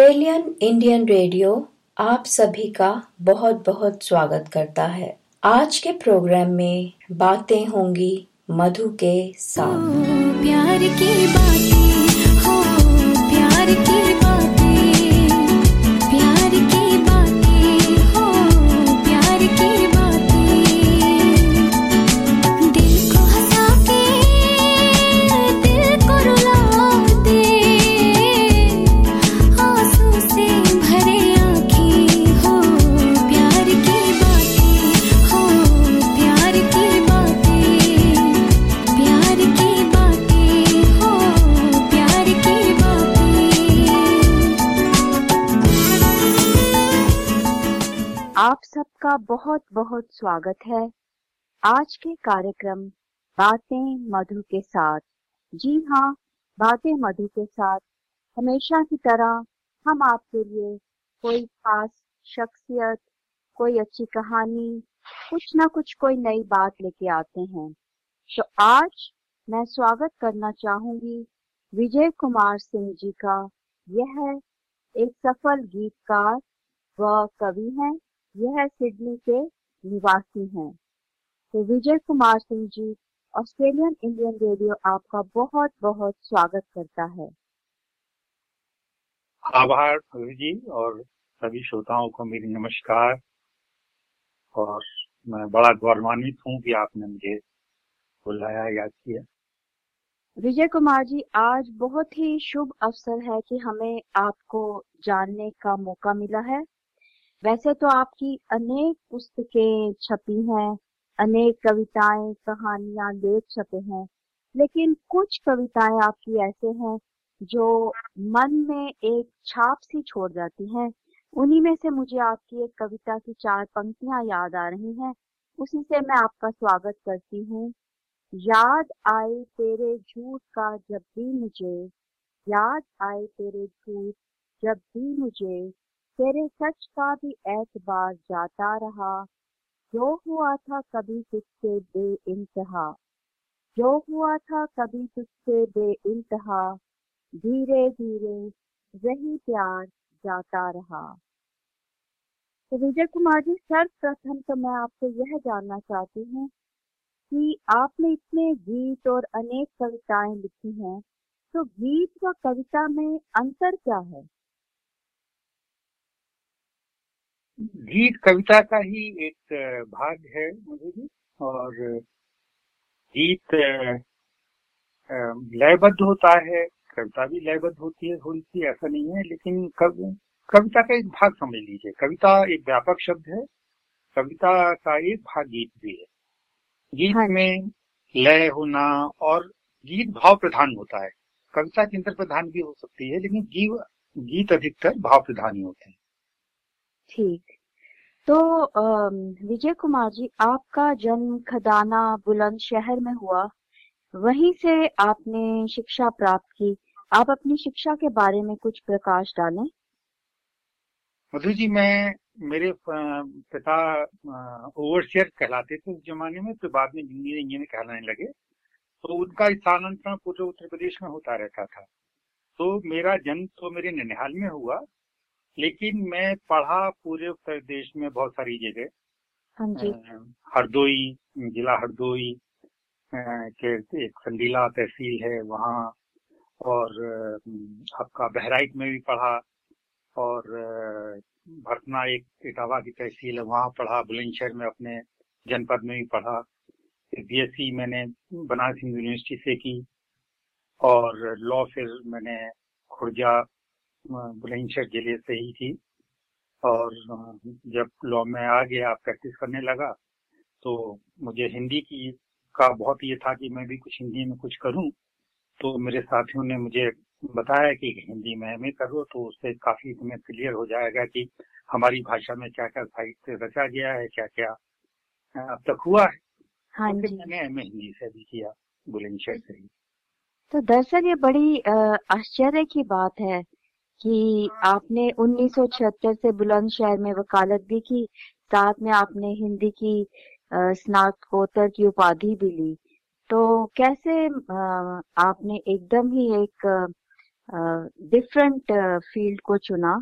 Australian Indian radio आप सभी का बहुत बहुत स्वागत करता है। आज के प्रोग्राम में बातें होंगी मधु के साथ। प्यार की बातें आप सबका बहुत बहुत स्वागत है। आज के कार्यक्रम, बातें मधु के साथ। जी हाँ बातें मधु के साथ। हमेशा की तरह, हम आपके लिए कोई खास शख्सियत, कोई अच्छी कहानी, कुछ ना कुछ कोई नई बात लेके आते हैं। तो आज मैं स्वागत करना चाहूँगी विजय कुमार सिंह जी का। यह एक सफल गीतकार व कवि हैं। यह सिडनी के निवासी हैं। तो Vijay Kumar Singh ji Australian Indian radio आपका बहुत बहुत स्वागत करता है। आभार जी और सभी श्रोताओं को मेरी नमस्कार। और मैं बड़ा गौरवान्वित हूँ कि आपने मुझे बुलाया याद किया। विजय कुमार जी आज बहुत ही शुभ अवसर है कि हमें आपको जानने का मौका मिला है। वैसे तो आपकी अनेक पुस्तकें छपी हैं, अनेक कविताएँ, कहानियाँ लेख छपे हैं, लेकिन कुछ कविताएँ आपकी ऐसे हैं जो मन में एक छाप सी छोड़ जाती हैं। उन्हीं में से मुझे आपकी एक कविता की चार पंक्तियाँ याद आ रही हैं। उसी से मैं आपका स्वागत करती हूँ। याद आए तेरे झूठ का जब भी मुझे, याद आए तेरे झूठ जब भी मुझे तेरे सच का भी एतबार जाता रहा। जो हुआ था कभी तुझसे बे इंतहा जो हुआ था कभी तुझसे बे इंतहा धीरे धीरे वही प्यार जाता रहा। तो विजय कुमार जी, सर्वप्रथम तो मैं आपसे यह जानना चाहती हूँ कि आपने इतने गीत और अनेक कविताएँ लिखी हैं तो गीत व कविता में अंतर क्या है? गीत कविता का ही एक भाग है मुझे। भी और गीत लयबद्ध होता है कविता भी लयबद्ध होती है थोड़ी सी ऐसा नहीं है लेकिन कव, कविता का एक भाग समझ लीजिए। कविता एक व्यापक शब्द है कविता का एक भाग गीत भी है। गीत हाँ। में लय होना और गीत भाव प्रधान होता है। कविता चिंतन प्रधान भी हो सकती है लेकिन गीत अधिकतर भाव प्रधान ही होते हैं। ठीक। तो विजय कुमार जी, आपका जन्म खदाना बुलंदशहर में हुआ। वहीं से आपने शिक्षा प्राप्त की। आप अपनी शिक्षा के बारे में कुछ प्रकाश डालें। मधु जी, मैं, मेरे पिता ओवरसियर कहलाते थे उस जमाने में तो बाद में इंजीनियर इंजीनियर कहलाने लगे। तो उनका स्थानांतरण पूरे उत्तर प्रदेश में होता रहता था। तो मेरा जन्म तो मेरे ननिहाल में हुआ। लेकिन मैं पढ़ा पूरे उत्तर प्रदेश में बहुत सारी जगह। हाँ हरदोई जिला हरदोई के एक संडीला तहसील है वहाँ। और आपका बहराइच में भी पढ़ा। और भरतना एक इटावा की तहसील है वहाँ पढ़ा। बुलंदशहर में अपने जनपद में भी पढ़ा। बीएससी मैंने बनारस हिंदू यूनिवर्सिटी से की। और लॉ फिर मैंने खुर्जा बुलंदशहर ज़िले से ही थी। और जब लॉ में आ गया प्रैक्टिस करने लगा तो मुझे हिंदी की का बहुत ये था कि मैं भी कुछ हिंदी में कुछ करूँ। तो मेरे साथियों ने मुझे बताया कि हिंदी में एम करो तो उससे काफ़ी तुम्हें क्लियर हो जाएगा कि हमारी भाषा में क्या क्या साहित्य रचा गया है क्या क्या अब तक हुआ है। हाँ तो जी। मैंने एम हिंदी से भी किया बुलंदशहर से ही। तो दरअसल ये बड़ी आश्चर्य की बात है कि आपने 1976 से बुलंदशहर में वकालत भी की, साथ में आपने हिंदी की स्नातकोत्तर की उपाधि भी ली। तो कैसे आपने एकदम ही एक डिफरेंट फ़ील्ड को चुना?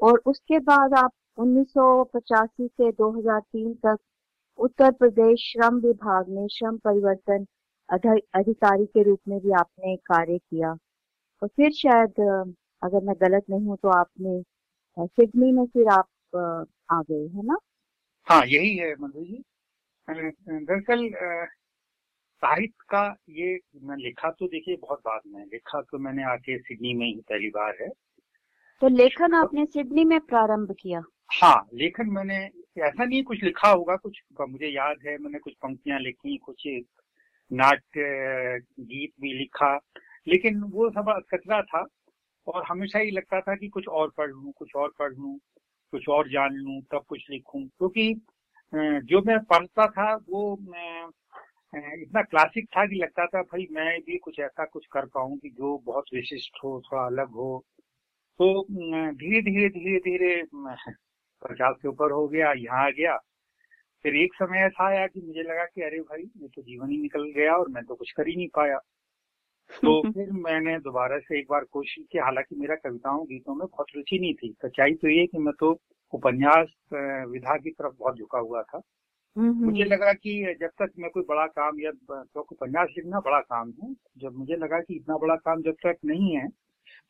और उसके बाद आप 1985 से 2003 तक उत्तर प्रदेश श्रम विभाग में श्रम परिवर्तन अधिकारी के रूप में भी आपने कार्य किया। और फिर शायद अगर मैं गलत नहीं हूँ तो आपने सिडनी में फिर आप आ गए है ना? हाँ यही है मधु जी। दरअसल साहित्य का ये मैं लिखा तो देखिए बहुत बाद में लिखा तो मैंने आके सिडनी में ही पहली बार है। तो लेखन आपने सिडनी में प्रारंभ किया? हाँ लेखन मैंने ऐसा नहीं कुछ लिखा होगा कुछ मुझे याद है मैंने कुछ पंक्तियाँ लिखी कुछ नाट्य गीत भी लिखा लेकिन वो सब कचरा था। और हमेशा ही लगता था कि कुछ और पढ़ लूँ, कुछ और पढ़ लूँ, कुछ और जान लूँ, तब कुछ लिखूं। क्योंकि जो मैं पढ़ता था, वो इतना क्लासिक था कि लगता था, भाई, मैं भी कुछ ऐसा कुछ कर पाऊँ कि जो बहुत विशिष्ट हो, थोड़ा अलग हो। तो धीरे धीरे धीरे धीरे पचास के ऊपर हो गया, यहाँ आ गया। फिर एक समय ऐसा आया कि मुझे लगा कि, अरे भाई, ये तो जीवन ही निकल गया और मैं तो कुछ कर ही नहीं पाया। तो फिर मैंने दोबारा से एक बार कोशिश की। हालाँकि मेरा कविताओं गीतों में बहुत रुचि नहीं थी। सच्चाई तो ये कि मैं तो उपन्यास विधा की तरफ़ बहुत झुका हुआ था। मुझे लगा कि जब तक मैं कोई बड़ा काम या तो उपन्यास लिखना बड़ा काम है जब मुझे लगा कि इतना बड़ा काम जब तक नहीं है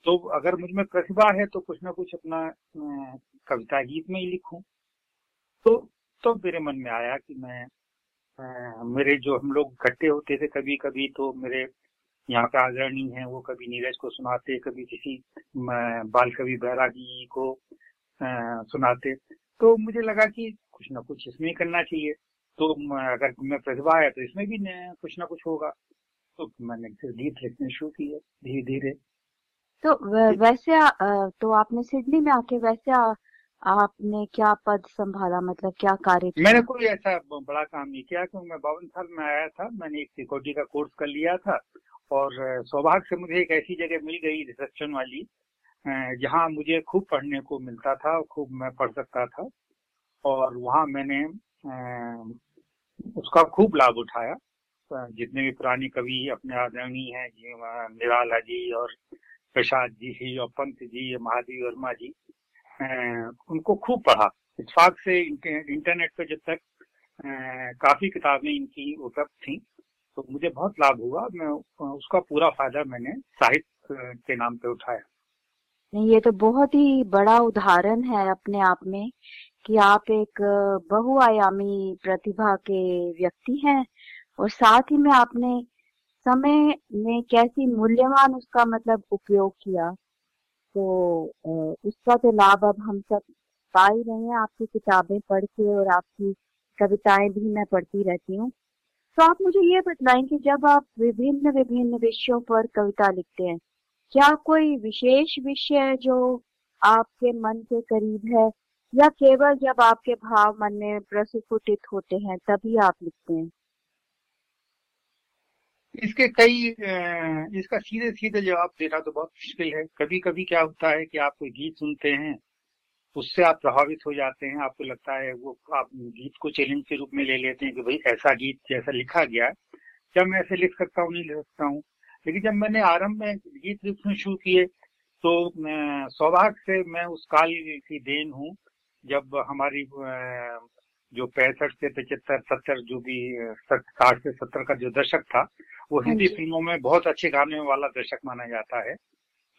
तो अगर मुझमें प्रतिभा है तो कुछ ना कुछ अपना कविता गीत में ही लिखूं। तो तो मेरे मन में आया कि मैं मेरे जो हम लोग इकट्ठे होते थे कभी कभी तो मेरे यहाँ पे आदरणीय है वो कभी नीरज को सुनाते कभी किसी बाल कवि बैरागी को आ, सुनाते। तो मुझे लगा कि कुछ ना कुछ इसमें करना चाहिए। तो अगर मैं प्रतिभा है तो इसमें भी कुछ ना कुछ होगा। तो मैंने फिर गीत लिखने शुरू किए धीरे धीरे तो वैसे तो आपने सिडनी में आके वैसे आपने क्या पद संभाला? मतलब क्या कार्य मैंने कोई ऐसा बड़ा काम नहीं किया क्योंकि मैं बावन साल में आया था। मैंने एक सिक्योरिटी का कोर्स कर लिया था और सौभाग्य से मुझे एक ऐसी जगह मिल गई रिसेप्शन वाली जहाँ मुझे खूब पढ़ने को मिलता था, खूब मैं पढ़ सकता था। और वहाँ मैंने उसका खूब लाभ उठाया। जितने भी पुरानी कवि अपने आदरणीय हैं निराला जी और प्रसाद जी ही और पंत जी, महादेव वर्मा जी उनको खूब पढ़ा। इतफाक से इंटरनेट पे जब तक काफ़ी किताबें इनकी उपलब्ध थी तो मुझे बहुत लाभ हुआ। मैं उसका पूरा फ़ायदा मैंने साहित्य के नाम पे उठाया। नहीं, ये तो बहुत ही बड़ा उदाहरण है अपने आप में कि आप एक बहुआयामी प्रतिभा के व्यक्ति हैं और साथ ही में आपने समय में कैसी मूल्यवान उसका मतलब उपयोग किया। तो उसका तो लाभ अब हम सब पा ही रहे हैं। आपकी किताबें पढ़ के और आपकी कविताएँ भी मैं पढ़ती रहती हूँ। तो आप मुझे ये बताएँ कि जब आप विभिन्न विभिन्न विषयों पर कविता लिखते हैं, क्या कोई विशेष विषय जो आपके मन के करीब है, या केवल जब आपके भाव मन में प्रस्फुटित होते हैं, तभी आप लिखते हैं? इसके कई इसका सीधे सीधे जवाब देना तो बहुत मुश्किल है। कभी कभी क्या होता है कि आप कोई गीत सुनते हैं उससे आप प्रभावित हो जाते हैं आपको लगता है वो आप गीत को चैलेंज के रूप में ले लेते हैं कि भाई ऐसा गीत जैसा लिखा गया जब मैं ऐसे लिख सकता हूँ नहीं लिख सकता हूँ? लेकिन जब मैंने आरंभ में गीत लिखने शुरू किए तो सौभाग्य से मैं उस काल की देन हूँ जब हमारी जो पैंसठ से पचहत्तर सत्तर जो भी साठ से सत्तर का जो दशक था वो हाँ हिंदी फ़िल्मों में बहुत अच्छे गाने वाला दर्शक माना जाता है।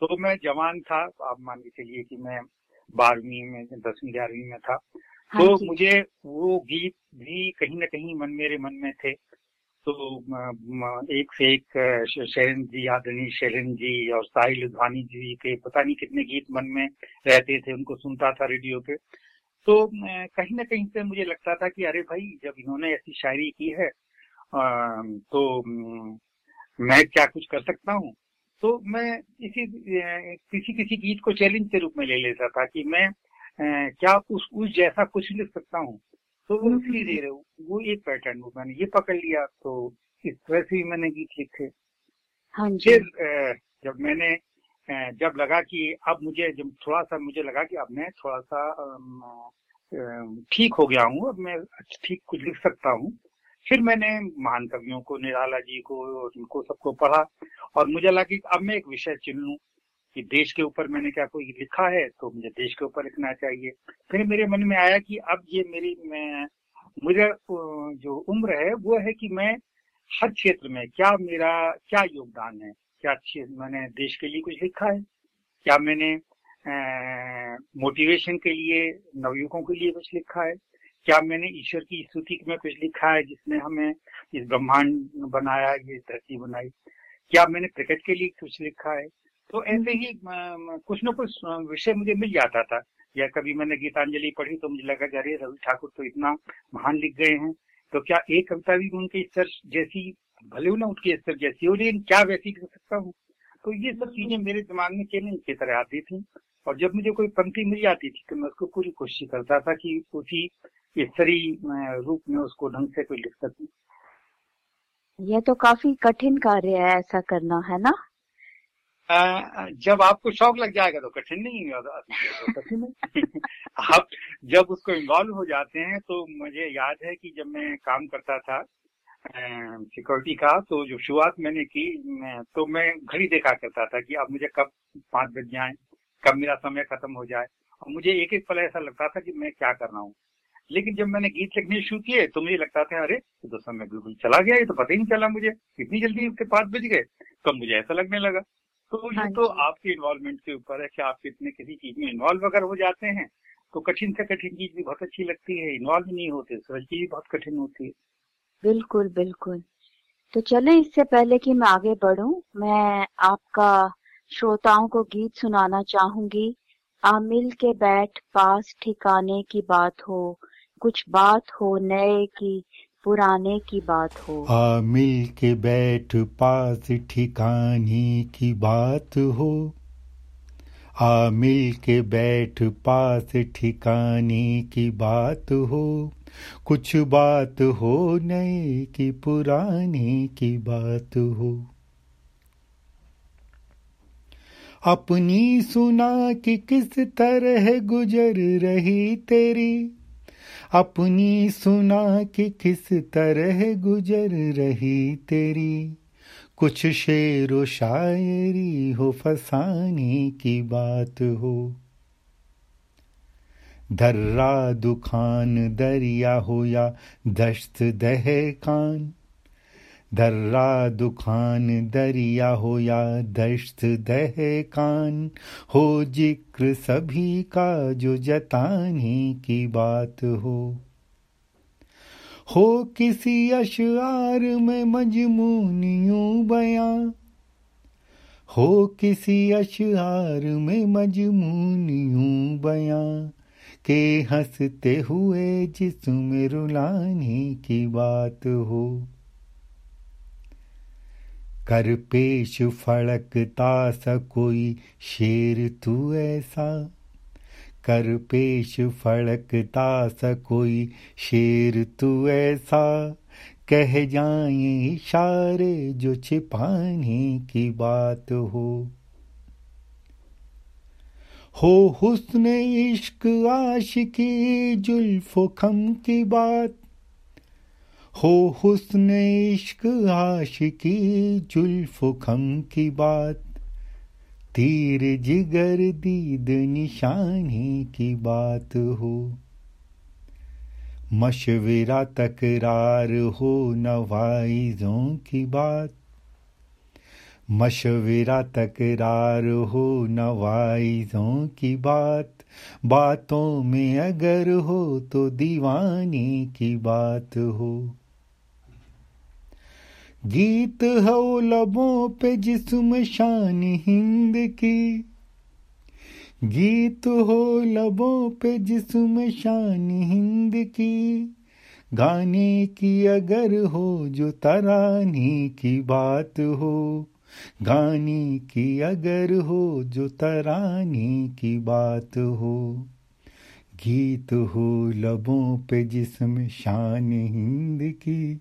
तो मैं जवान था आप मान के चलिए कि मैं बारहवीं में दसवीं ग्यारहवीं में था। हाँ तो मुझे वो गीत भी कहीं ना कहीं मन मेरे मन में थे। तो एक से एक शैलन जी आदरणीय शैलन जी और साहिल लुधवानी जी के पता नहीं कितने गीत मन में रहते थे उनको सुनता था रेडियो पे। तो कहीं ना कहीं से मुझे लगता था कि अरे भाई जब इन्होंने ऐसी शायरी की है तो मैं क्या कुछ कर सकता हूँ? तो मैं इसी किसी किसी गीत को चैलेंज के रूप में ले लेता था कि मैं क्या उस उस जैसा कुछ लिख सकता हूँ। तो वो हम्म, धीरे धीरे हम्म। वो एक पैटर्न वो मैंने ये पकड़ लिया तो इस तरह से मैंने गीत लिखे। हाँ फिर जब मैंने जब लगा कि अब मुझे जब थोड़ा सा मुझे लगा कि अब मैं थोड़ा सा ठीक हो गया हूँ अब मैं ठीक कुछ लिख सकता हूँ फिर मैंने महान कवियों को, निराला जी को उनको सबको पढ़ा। और मुझे लगा कि अब मैं एक विषय चुन लूँ कि देश के ऊपर मैंने क्या कोई लिखा है तो मुझे देश के ऊपर लिखना चाहिए। फिर मेरे मन में आया कि अब ये मेरी, मैं, मुझे जो उम्र है, वो है कि मैं हर क्षेत्र में क्या मेरा, क्या योगदान है, क्या मैंने देश के लिए कुछ लिखा है? क्या मैंने मोटिवेशन के लिए नवयुवकों के लिए कुछ लिखा है? क्या मैंने ईश्वर की स्तुति में कुछ लिखा है जिसने हमें इस ब्रह्मांड बनाया, ये धरती बनाई? क्या मैंने प्रकट के लिए कुछ लिखा है? तो ऐसे ही कुछ न कुछ विषय मुझे मिल जाता था। या कभी मैंने गीतांजलि पढ़ी तो मुझे लगा अरे, रवि ठाकुर तो इतना महान लिख गए हैं। तो क्या एक कविता भी उनके स्तर जैसी, भले ना उनके स्तर जैसी हो, लेकिन क्या वैसी कर सकता हूँ? तो ये सब चीज़ें मेरे दिमाग में चैलेंज की तरह आती थी। और जब मुझे कोई पंक्ति मिल जाती थी तो मैं उसको पूरी कोशिश करता था कि उसी स्तरी रूप में उसको ढंग से कोई लिख सकूँ। यह तो काफ़ी कठिन कार्य है ऐसा करना है ना? जब आपको शौक लग जाएगा तो कठिन नहीं होगा तो कठिन है। आप जब उसको इन्वॉल्व हो जाते हैं तो मुझे याद है कि जब मैं काम करता था सिक्योरिटी का तो जो शुरुआत मैंने की तो मैं घड़ी देखा करता था कि अब मुझे कब पाँच बज जाए कब मेरा समय खत्म हो जाए। और मुझे एक एक पल ऐसा लगता था कि मैं क्या कर रहा हूँ। लेकिन जब मैंने गीत लिखने शुरू किए तो मुझे लगता था अरे तो समय बिल्कुल चला गया ये तो पता ही नहीं चला मुझे। इतनी जल्दी उसके पास बज गए तो मुझे ऐसा लगने लगा। तो ये हाँ तो आपके इन्वॉल्वमेंट के ऊपर है कि आप कितने किसी चीज़ में इन्वॉल्व अगर हो जाते हैं तो कठिन से कठिन चीज़ भी बहुत अच्छी लगती है इन्वॉल्व नहीं होते सरल चीज़ भी बहुत कठिन होती है। बिल्कुल बिल्कुल। तो चले इससे पहले कि मैं आगे बढ़ूं मैं आपका श्रोताओं को गीत सुनाना चाहूँगी। आमिल के बैठ पास ठिकाने की बात हो कुछ बात हो, नए की, पुराने की बात हो। आ, मिल के बैठ पास ठिकाने की बात हो। आ, मिल के बैठ पास ठिकाने की बात हो। कुछ बात हो, नए की, पुराने की बात हो। अपनी सुना कि किस तरह गुजर रही तेरी। अपनी सुना कि किस तरह गुजर रही तेरी। कुछ शेर व शायरी हो, फसाने की बात हो। धर्रा दुखान दरिया हो या दश्त दह कान दर्रा दुखान दरिया हो या दश्त दह कान हो ज़िक्र सभी का जो जताने की बात हो। हो किसी अशार में मजमूनियों बयां, हो किसी अशार में मजमूनियों बयां, के हँसते हुए जिसमें रुलाने की बात हो। कर पेश फड़कता सा कोई शेर तू ऐसा। कर पेश फड़कता सा कोई शेर तू ऐसा। कह जाए इशारे जो छिपाने की बात हो। हो हुस्न इश्क आशिकी जुल्फो खम की बात। हो हुस्न इश्क आशिकी जुल्फ खम की बात, तीर जिगर दीद निशानी की बात हो। मशविरा तकरार हो नवाइजों की बात, मशविरा तकरार हो नवाइजों की बात, बातों में अगर हो तो दीवानी की बात हो। गीत हो लबों पे जिसम शान हिंद की। गीत हो लबों पे जिसम शान हिंद की। गाने की अगर हो जो तरानी की बात हो। गाने की अगर हो जो तराने की बात हो। गीत हो लबों पे जिसम शान हिंद की।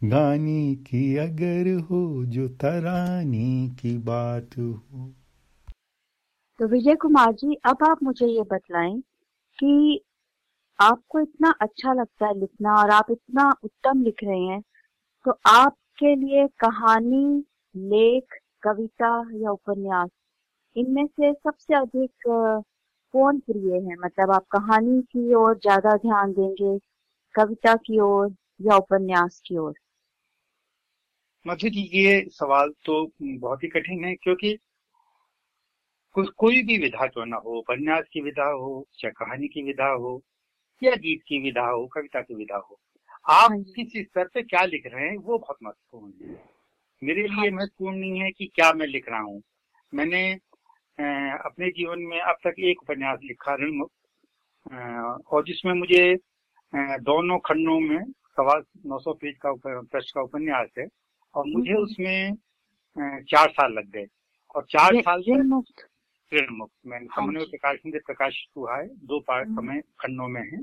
गाने की अगर हो, जो तराने की बात हो। तो विजय कुमार जी, अब आप मुझे ये बतलाएँ कि आपको इतना अच्छा लगता है लिखना और आप इतना उत्तम लिख रहे हैं तो आपके लिए कहानी, लेख, कविता या उपन्यास, इनमें से सबसे अधिक कौन प्रिय है? मतलब आप कहानी की ओर ज़्यादा ध्यान देंगे, कविता की ओर या उपन्यास की ओर? मधु जी ये सवाल तो बहुत ही कठिन है क्योंकि कुछ कोई भी विधा क्यों ना हो उपन्यास की विधा हो या कहानी की विधा हो या गीत की विधा हो कविता की विधा हो आप हाँ किस स्तर पे क्या लिख रहे हैं वो बहुत महत्वपूर्ण है। मेरे लिए महत्वपूर्ण नहीं है कि क्या मैं लिख रहा हूँ। मैंने अपने जीवन में अब तक एक उपन्यास लिखा ऋणमुक्त और जिसमें मुझे दोनों खंडों में सवा नौ सौ पेज का पृष्ठ का उपन्यास है। और मुझे। उसमें चार साल लग गए और चार साल से मुक्त ऋण मुक्त मैंने समन्वय जी। प्रकाशन से प्रकाशित हुआ है दो पार्ट हम्म। समय खंडों में है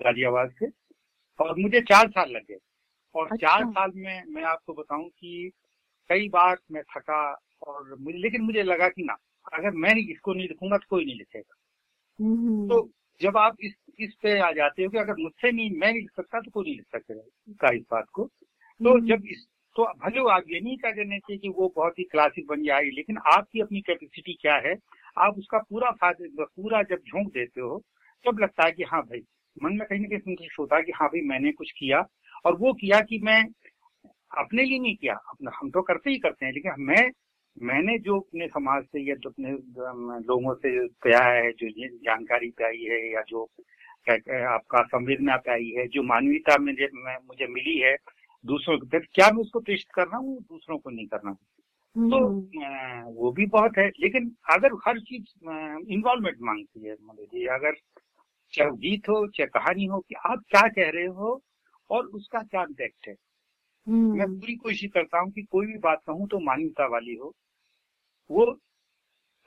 गाजियाबाद से और मुझे चार साल लगे और अच्छा। चार साल में मैं आपको बताऊँ कि कई बार मैं थका और मुझे लेकिन मुझे लगा कि ना अगर मैं इसको नहीं लिखूँगा तो कोई नहीं लिखेगा हम्म, तो जब आप इस इस पे आ जाते हो कि अगर मुझसे नहीं मैं नहीं लिख सकता तो कोई नहीं लिख सकेगा इस बात को तो हम्म। जब इस तो भले आप ये नहीं कह देने चाहिए कि वो बहुत ही क्लासिक बन जाएगी लेकिन आपकी अपनी कैपेसिटी क्या है? आप उसका पूरा पूरा जब झोंक देते हो, तब लगता है कि हाँ भाई, मन में कहीं ना कहीं संतुष्ट होता है कि हाँ भाई, मैंने कुछ किया। और वो किया कि मैं अपने लिए नहीं किया। अपना, हम तो करते ही करते हैं, लेकिन मैं, मैंने जो अपने समाज से या जो अपने लोगों से पाया है, जो जानकारी पाई है, या जो आपका संवेदना पाई है, जो मानवीयता मुझे मिली है दूसरों के प्रति क्या मैं उसको प्रेषित कर रहा हूँ दूसरों को नहीं करना तो हम्म, वो भी बहुत है लेकिन अगर हर चीज़ इन्वॉल्वमेंट मांगती है मतलब जी अगर चाहे गीत हो चाहे कहानी हो कि आप क्या कह रहे हो और उसका क्या इम्पैक्ट है। मैं हम्म, पूरी कोशिश करता हूँ कि कोई भी बात कहूँ तो मानवीयता वाली हो। वो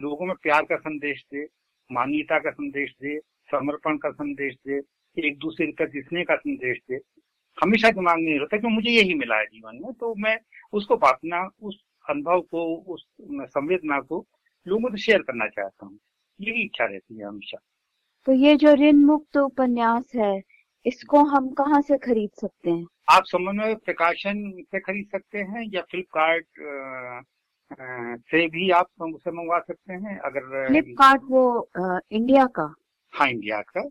लोगों में प्यार का संदेश दे मानवीयता का संदेश दे समर्पण का संदेश दे एक दूसरे के प्रति स्नेह का संदेश दे। हमेशा दिमाग में रहता कि मुझे यही मिला है जीवन में। तो मैं उसको बांटना उस अनुभव को उस संवेदना को लोगों से शेयर करना चाहता हूँ। यही इच्छा रहती है हमेशा। तो ये जो ऋण मुक्त उपन्यास है इसको हम कहाँ से खरीद सकते हैं? आप समन्वय प्रकाशन से खरीद सकते हैं या फ्लिपकार्ट से भी आप उसे मंगवा सकते हैं अगर फ्लिपकार्ट वो अ, इंडिया का? हाँ इंडिया का।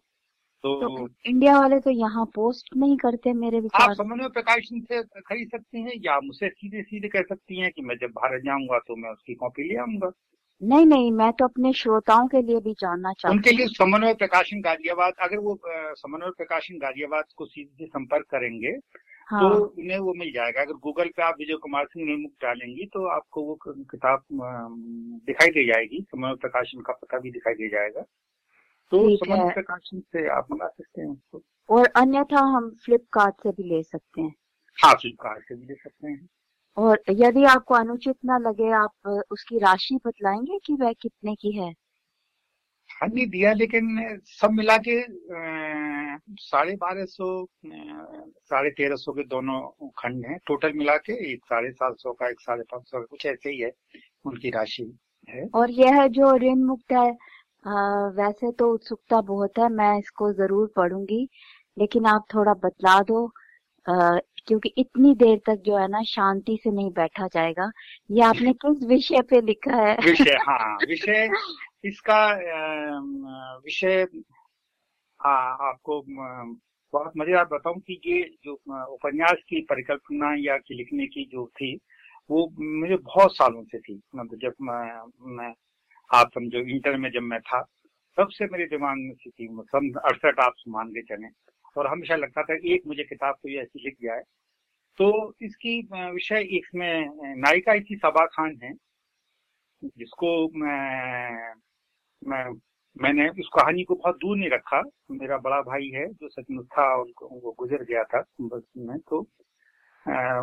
तो तो इंडिया वाले तो यहाँ पोस्ट नहीं करते मेरे आप विचार से। समन्वय प्रकाशन से खरीद सकते हैं या मुझसे सीधे सीधे कह सकती हैं कि मैं जब भारत जाऊँगा तो मैं उसकी कॉपी ले आऊँगा? नहीं नहीं मैं तो अपने श्रोताओं के लिए भी जानना चाहती उनके लिए समन्वय प्रकाशन गाजियाबाद अगर वो समन्वय प्रकाशन गाजियाबाद को सीधे संपर्क करेंगे हाँ। तो उन्हें वो मिल जाएगा। अगर गूगल पे आप विजय कुमार सिंह निर्मुख डालेंगी तो आपको वो किताब दिखाई दे जाएगी। समन्वय प्रकाशन का पता भी दिखाई दे जाएगा। तो प्रकाशन से आप मंगा सकते हैं उसको। और अन्यथा हम फ्लिपकार्ट से भी ले सकते हैं। हाँ फ्लिपकार्ट से भी ले सकते हैं। और यदि आपको अनुचित ना लगे आप उसकी राशि बतलाएँगे कि वह कितने की है? हाँ नहीं दिया लेकिन सब मिला के साढ़े बारह सौ साढ़े तेरह सौ के दोनों खंड हैं। टोटल मिला के एक साढ़े सात सौ का एक साढ़े पाँच सौ का कुछ ऐसे ही है उनकी राशि है। और यह जो ऋण मुक्त है अ, वैसे तो उत्सुकता बहुत है मैं इसको ज़रूर पढ़ूँगी लेकिन आप थोड़ा बतला दो अ, क्योंकि इतनी देर तक जो है ना शांति से नहीं बैठा जाएगा। ये आपने किस विषय पे लिखा है? विषय हाँ विषय इसका विषय आपको अम, बहुत मज़ेदार बताऊँ कि ये जो उपन्यास की परिकल्पना या कि लिखने की जो थी वो मुझे बहुत सालों से थी। मतलब जब मैं, मैं आप समझो इंटर में जब मैं था तब से मेरे दिमाग में थी अड़सठ आप मान के चले। और हमेशा लगता था एक मुझे किताब कोई ऐसी लिख जाए तो इसकी विषय इसमें नायिका इसकी सबा खान है जिसको मैं, मैं मैंने उस कहानी को बहुत दूर नहीं रखा। मेरा बड़ा भाई है जो सचमुच था और वो गुजर गया था बस में तो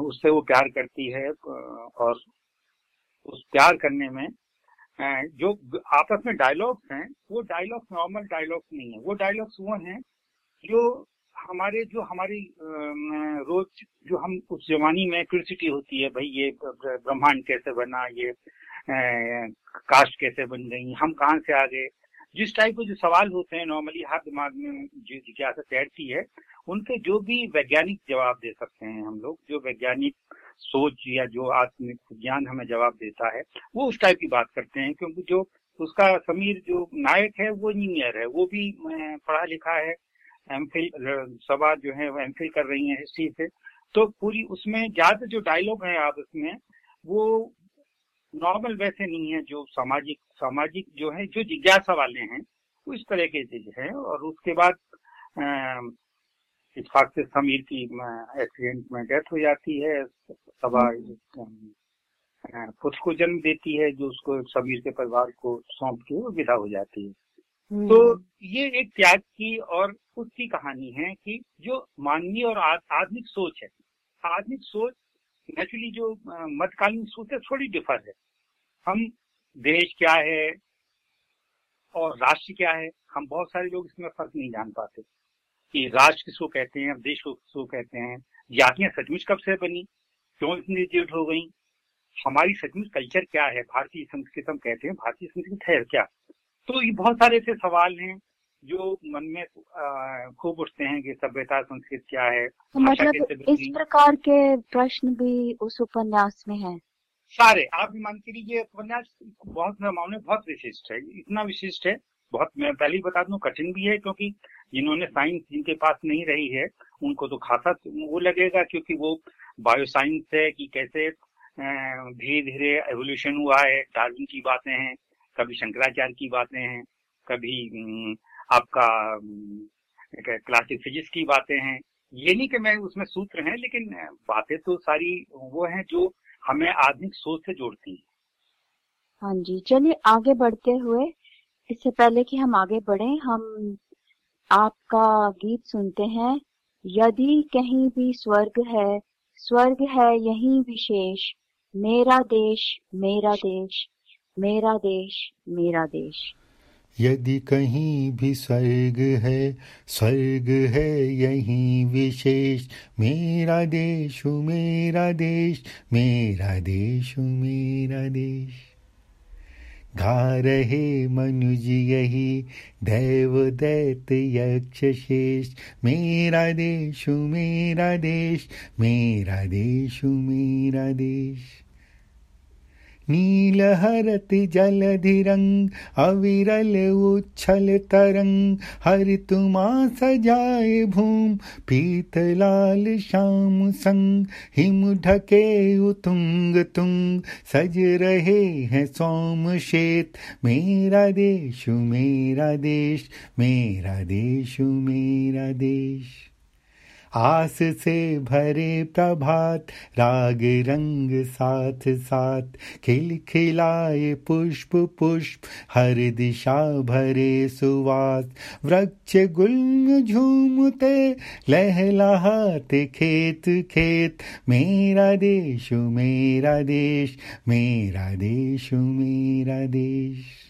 उससे वो प्यार करती है और उस प्यार करने में जो आपस में डायलॉग्स हैं, वो डायलॉग्स नॉर्मल डायलॉग्स नहीं है। वो डायलॉग्स वो हैं जो हमारे, जो हमारी रोज, जो हम उस जवानी में क्यूरियोसिटी होती है, भाई ये ब्रह्मांड कैसे बना, ये कास्ट कैसे बन गई, हम कहाँ से आ गए? जिस टाइप के जो सवाल होते हैं नॉर्मली हर दिमाग में जो जिज्ञासा तैरती है, उनके जो भी वैज्ञानिक जवाब दे सकते हैं हम लोग, जो वैज्ञानिक सोच या जो आत्मिक ज्ञान हमें जवाब देता है, वो उस टाइप की बात करते हैं, क्योंकि जो उसका समीर जो नायक है, वो इंजीनियर है, वो भी पढ़ा लिखा है, एम फिल सभा जो है, वो एम फिल कर रही है हिस्ट्री से। तो पूरी उसमें ज़्यादा जो डायलॉग है आप उसमें, वो नॉर्मल वैसे नहीं है, जो सामाजिक सामाजिक जो है, जो जिज्ञासा वाले हैं, वो इस तरह के चीज़ है और उसके बाद इतफाक से समीर की एक्सीडेंट में डेथ हो जाती है सभा पुत्र को जन्म देती है जो उसको समीर के परिवार को सौंप के वो विदा हो जाती है। तो हम्म। ये एक त्याग की और उसकी कहानी है कि जो मानवीय और आधुनिक सोच है आधुनिक सोच नेचुरली जो मध्यकालीन सोच है थोड़ी डिफर है। हम देश क्या है और राष्ट्र क्या है हम बहुत सारे लोग इसमें फ़र्क नहीं जान पाते। कि राष्ट्र किसको कहते हैं देश को किसको कहते हैं जातियाँ सचमुच कब से बनी क्यों इतनी जेट हो गई हमारी सचमुच कल्चर क्या है भारतीय संस्कृत हम कहते हैं भारतीय संस्कृत है क्या। तो ये बहुत सारे ऐसे सवाल हैं जो मन में खूब उठते हैं कि सभ्यता संस्कृत क्या है तो मतलब इस प्रकार के प्रश्न भी उस उपन्यास में है। सारे आप मान के लिए उपन्यास बहुत मामले बहुत विशिष्ट है इतना विशिष्ट है बहुत मैं पहले ही बता दूँ कठिन भी है क्योंकि जिन्होंने साइंस जिनके पास नहीं रही है, उनको तो खासा वो लगेगा क्योंकि वो बायोसाइंस है कि कैसे धीरे धीरे एवोल्यूशन हुआ है। डार्विन की बातें हैं, कभी शंकराचार्य की बातें हैं, कभी आपका क्लासिक फिजिक्स की बातें हैं। ये नहीं कि मैं उसमें सूत्र हैं, लेकिन बातें तो सारी वो हैं जो हमें आधुनिक सोच से जोड़ती है। हाँ जी, चलिए आगे बढ़ते हुए, इससे पहले कि हम आगे बढ़े, हम आपका गीत सुनते हैं। यदि कहीं भी स्वर्ग है स्वर्ग है यही विशेष। मेरा देश मेरा देश मेरा देश मेरा देश। यदि कहीं भी स्वर्ग है स्वर्ग है यही विशेष। मेरा देश मेरा देश मेरा देश मेरा देश। गा रहे मनुज यही दैव दैत यक्ष शेष मेरा देश मेरा देश, मेरा देशु, मेरा देश। नीलहरत जलधिरंग, अविरल उच्छल तरंग हर तुमा सजाए भूम पीत लाल श्याम संग, हिम ढके उतुंग तुंग, सज रहे हैं सोम शेत मेरा देश मेरा देश मेरा देश मेरा देश। आस से भरे प्रभात, राग रंग साथ साथ, खिल खिलाए पुष्प पुष्प, हर दिशा भरे सुवास, वृक्ष गुल्म झूमते लहलाते खेत खेत, मेरा देश मेरा देश मेरा देश मेरा देश।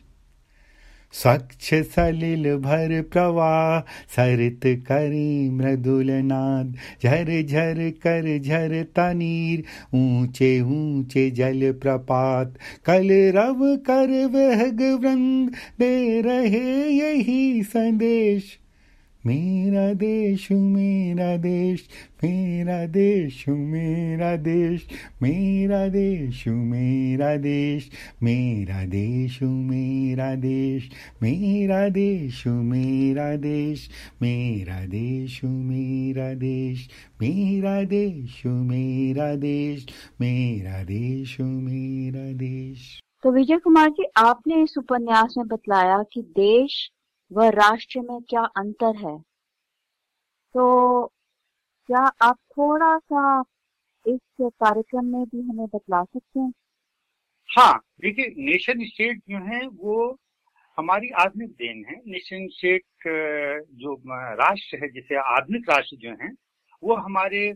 स्वच्छ सलिल भर प्रवाह, सरित करी मृदुल नाद। झर झर कर झर तनीर, ऊँचे ऊँचे जल प्रपात। कल रव कर वह वृंद दे रहे यही संदेश। मेरा देश मेरा देश मेरा देश मेरा देश मेरा देश मेरा देश मेरा देश मेरा देश मेरा देश मेरा देश मेरा देश मेरा देश मेरा देश मेरा देश मेरा देश मेरा देश तो विजय कुमार जी आपने इस उपन्यास में बतलाया कि देश व राष्ट्र में क्या अंतर है? तो क्या आप थोड़ा सा इस कार्यक्रम में भी हमें बतला सकते हैं? हाँ देखिए, नेशन स्टेट जो है, वो हमारी आधुनिक देन है। नेशन स्टेट जो राष्ट्र है, जिसे आधुनिक राष्ट्र जो है, वो हमारे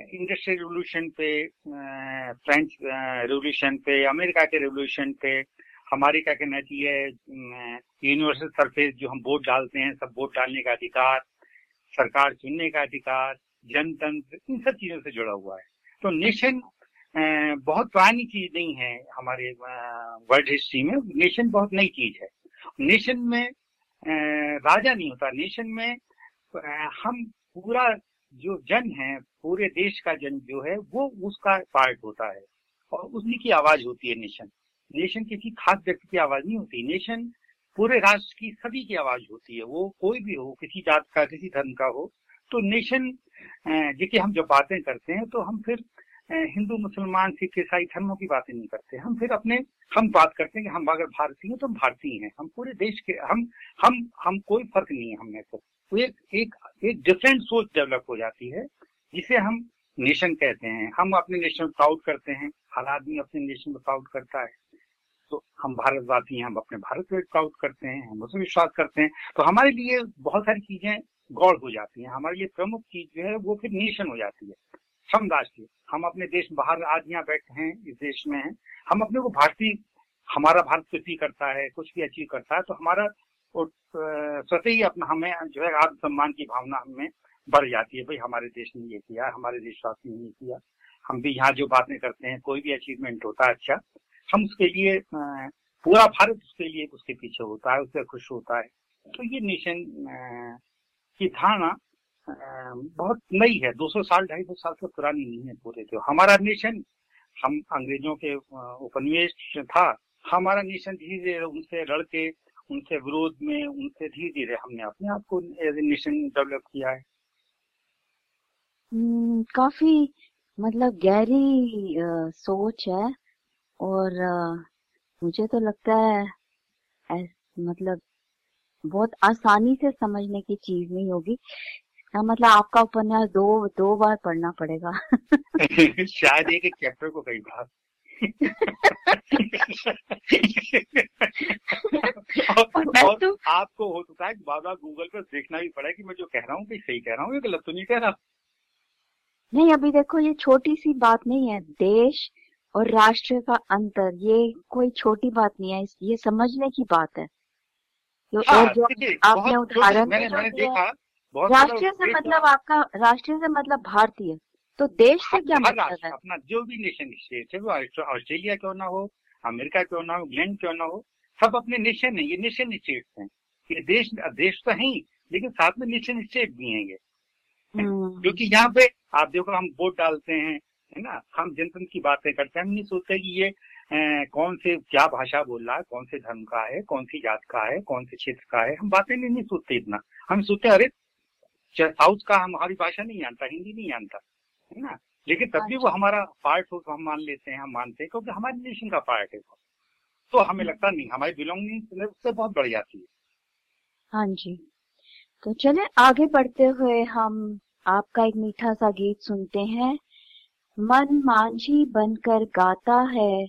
इंडस्ट्रियल रेवोल्यूशन पे फ्रेंच रेवोल्यूशन पे, अमेरिका के रेवोल्यूशन पे हमारी क्या कहना चाहिए यूनिवर्सल सरफेस जो हम वोट डालते हैं, सब वोट डालने का अधिकार, सरकार चुनने का अधिकार, जनतंत्र, इन सब चीज़ों से जुड़ा हुआ है। तो नेशन बहुत पुरानी चीज़ नहीं है हमारे वर्ल्ड हिस्ट्री में। नेशन बहुत नई चीज़ है। नेशन में राजा नहीं होता। नेशन में हम पूरा जो जन है, पूरे देश का जन जो है, वो उसका पार्ट होता है और उसी की आवाज़ होती है नेशन नेशन किसी खास व्यक्ति की आवाज़ नहीं होती। नेशन पूरे राष्ट्र की सभी की आवाज़ होती है। वो कोई भी हो किसी जात का किसी धर्म का हो। तो नेशन जिसकी हम जब बातें करते हैं तो हम फिर हिंदू मुसलमान सिख ईसाई धर्मों की बातें नहीं करते। हम फिर अपने हम बात करते हैं कि हम अगर भारतीय हैं तो हम भारतीय हैं। हम पूरे देश के हम हम हम कोई फ़र्क नहीं है हमें तो, एक एक एक डिफरेंट सोच डेवलप हो जाती है जिसे हम नेशन कहते हैं। हम अपने नेशन प्राउड करते हैं। हर आदमी अपने नेशन में प्राउड करता है। तो हम भारतवासी हैं, हम अपने भारत में प्राउड करते हैं, हम उसमें विश्वास करते हैं। तो हमारे लिए बहुत सारी चीज़ें गौड़ हो जाती हैं। हमारे लिए प्रमुख चीज़ जो है, वो फिर नेशन हो जाती है हम राष्ट्रीय। हम अपने देश बाहर आज यहाँ बैठे हैं, इस देश में हैं। हम अपने को भारतीय, हमारा भारत कुछ भी करता है, कुछ भी अचीव करता है तो हमारा स्वतः ही अपना हमें जो है आत्म सम्मान की भावना हमें बढ़ जाती है। भाई, हमारे देश ने ये किया, हमारे देशवासी ने ये किया। हम भी यहाँ जो बातें करते हैं, कोई भी अचीवमेंट होता है अच्छा। हम उसके लिए पूरा भारत उसके लिए उसके पीछे होता है उससे खुश होता है। तो ये नेशन की धारणा बहुत नई है। 200 साल ढाई सौ साल से पुरानी नहीं है पूरे जो। हमारा नेशन हम अंग्रेज़ों के उपनिवेश था। हमारा नेशन धीरे धीरे उनसे लड़ के उनसे विरोध में उनसे धीरे धीरे हमने अपने आप को एज ए नेशन डेवलप किया है। हम्म, काफ़ी मतलब गहरी सोच है। और आ, मुझे तो लगता है मतलब बहुत आसानी से समझने की चीज़ नहीं होगी। हाँ मतलब आपका उपन्यास दो दो बार पढ़ना पड़ेगा। शायद एक एक चैप्टर को कई बार। और, और तो... आपको हो सकता है बार गूगल पर देखना भी पड़ा कि मैं जो कह रहा हूँ कि सही कह रहा हूँ गलत तो नहीं कह रहा? नहीं अभी देखो ये छोटी सी बात नहीं है। देश और राष्ट्र का अंतर ये कोई छोटी बात नहीं है ये समझने की बात है। हाँ, और जो आपने उदाहरण राष्ट्रीय से मतलब आपका राष्ट्रीय से मतलब भारतीय। तो देश से क्या मतलब है? अपना जो भी नेशन स्टेट है वो ऑस्ट्रेलिया क्यों ना हो अमेरिका क्यों ना हो इंग्लैंड क्यों ना हो सब अपने नेशन है ये नेशन स्टेट है। ये देश देश तो है लेकिन साथ में नेशन स्टेट भी हैं ये। हम्म। क्योंकि यहाँ पे आप देखो हम वोट डालते हैं है ना? हम जनतंत्र की बातें करते हैं। हम नहीं सोचते कि ये ए, कौन से क्या भाषा बोल रहा है कौन से धर्म का है कौन सी जात का है कौन से क्षेत्र का है। हम बातें नहीं, नहीं सोचते इतना। हम सोचते अरे साउथ का हमारी भाषा नहीं जानता हिंदी नहीं जानता है ना? लेकिन तब भी वो अच्छा। हमारा पार्ट हो तो हम मान लेते हैं हम मानते हैं क्योंकि हमारे नेशन का पार्ट है तो हमें। लगता नहीं हमारी बिलोंगिंग उससे बहुत बढ़ जाती है। हाँ जी। तो चले आगे बढ़ते हुए हम आपका एक मीठा सा गीत सुनते हैं। मन मांझी बनकर गाता है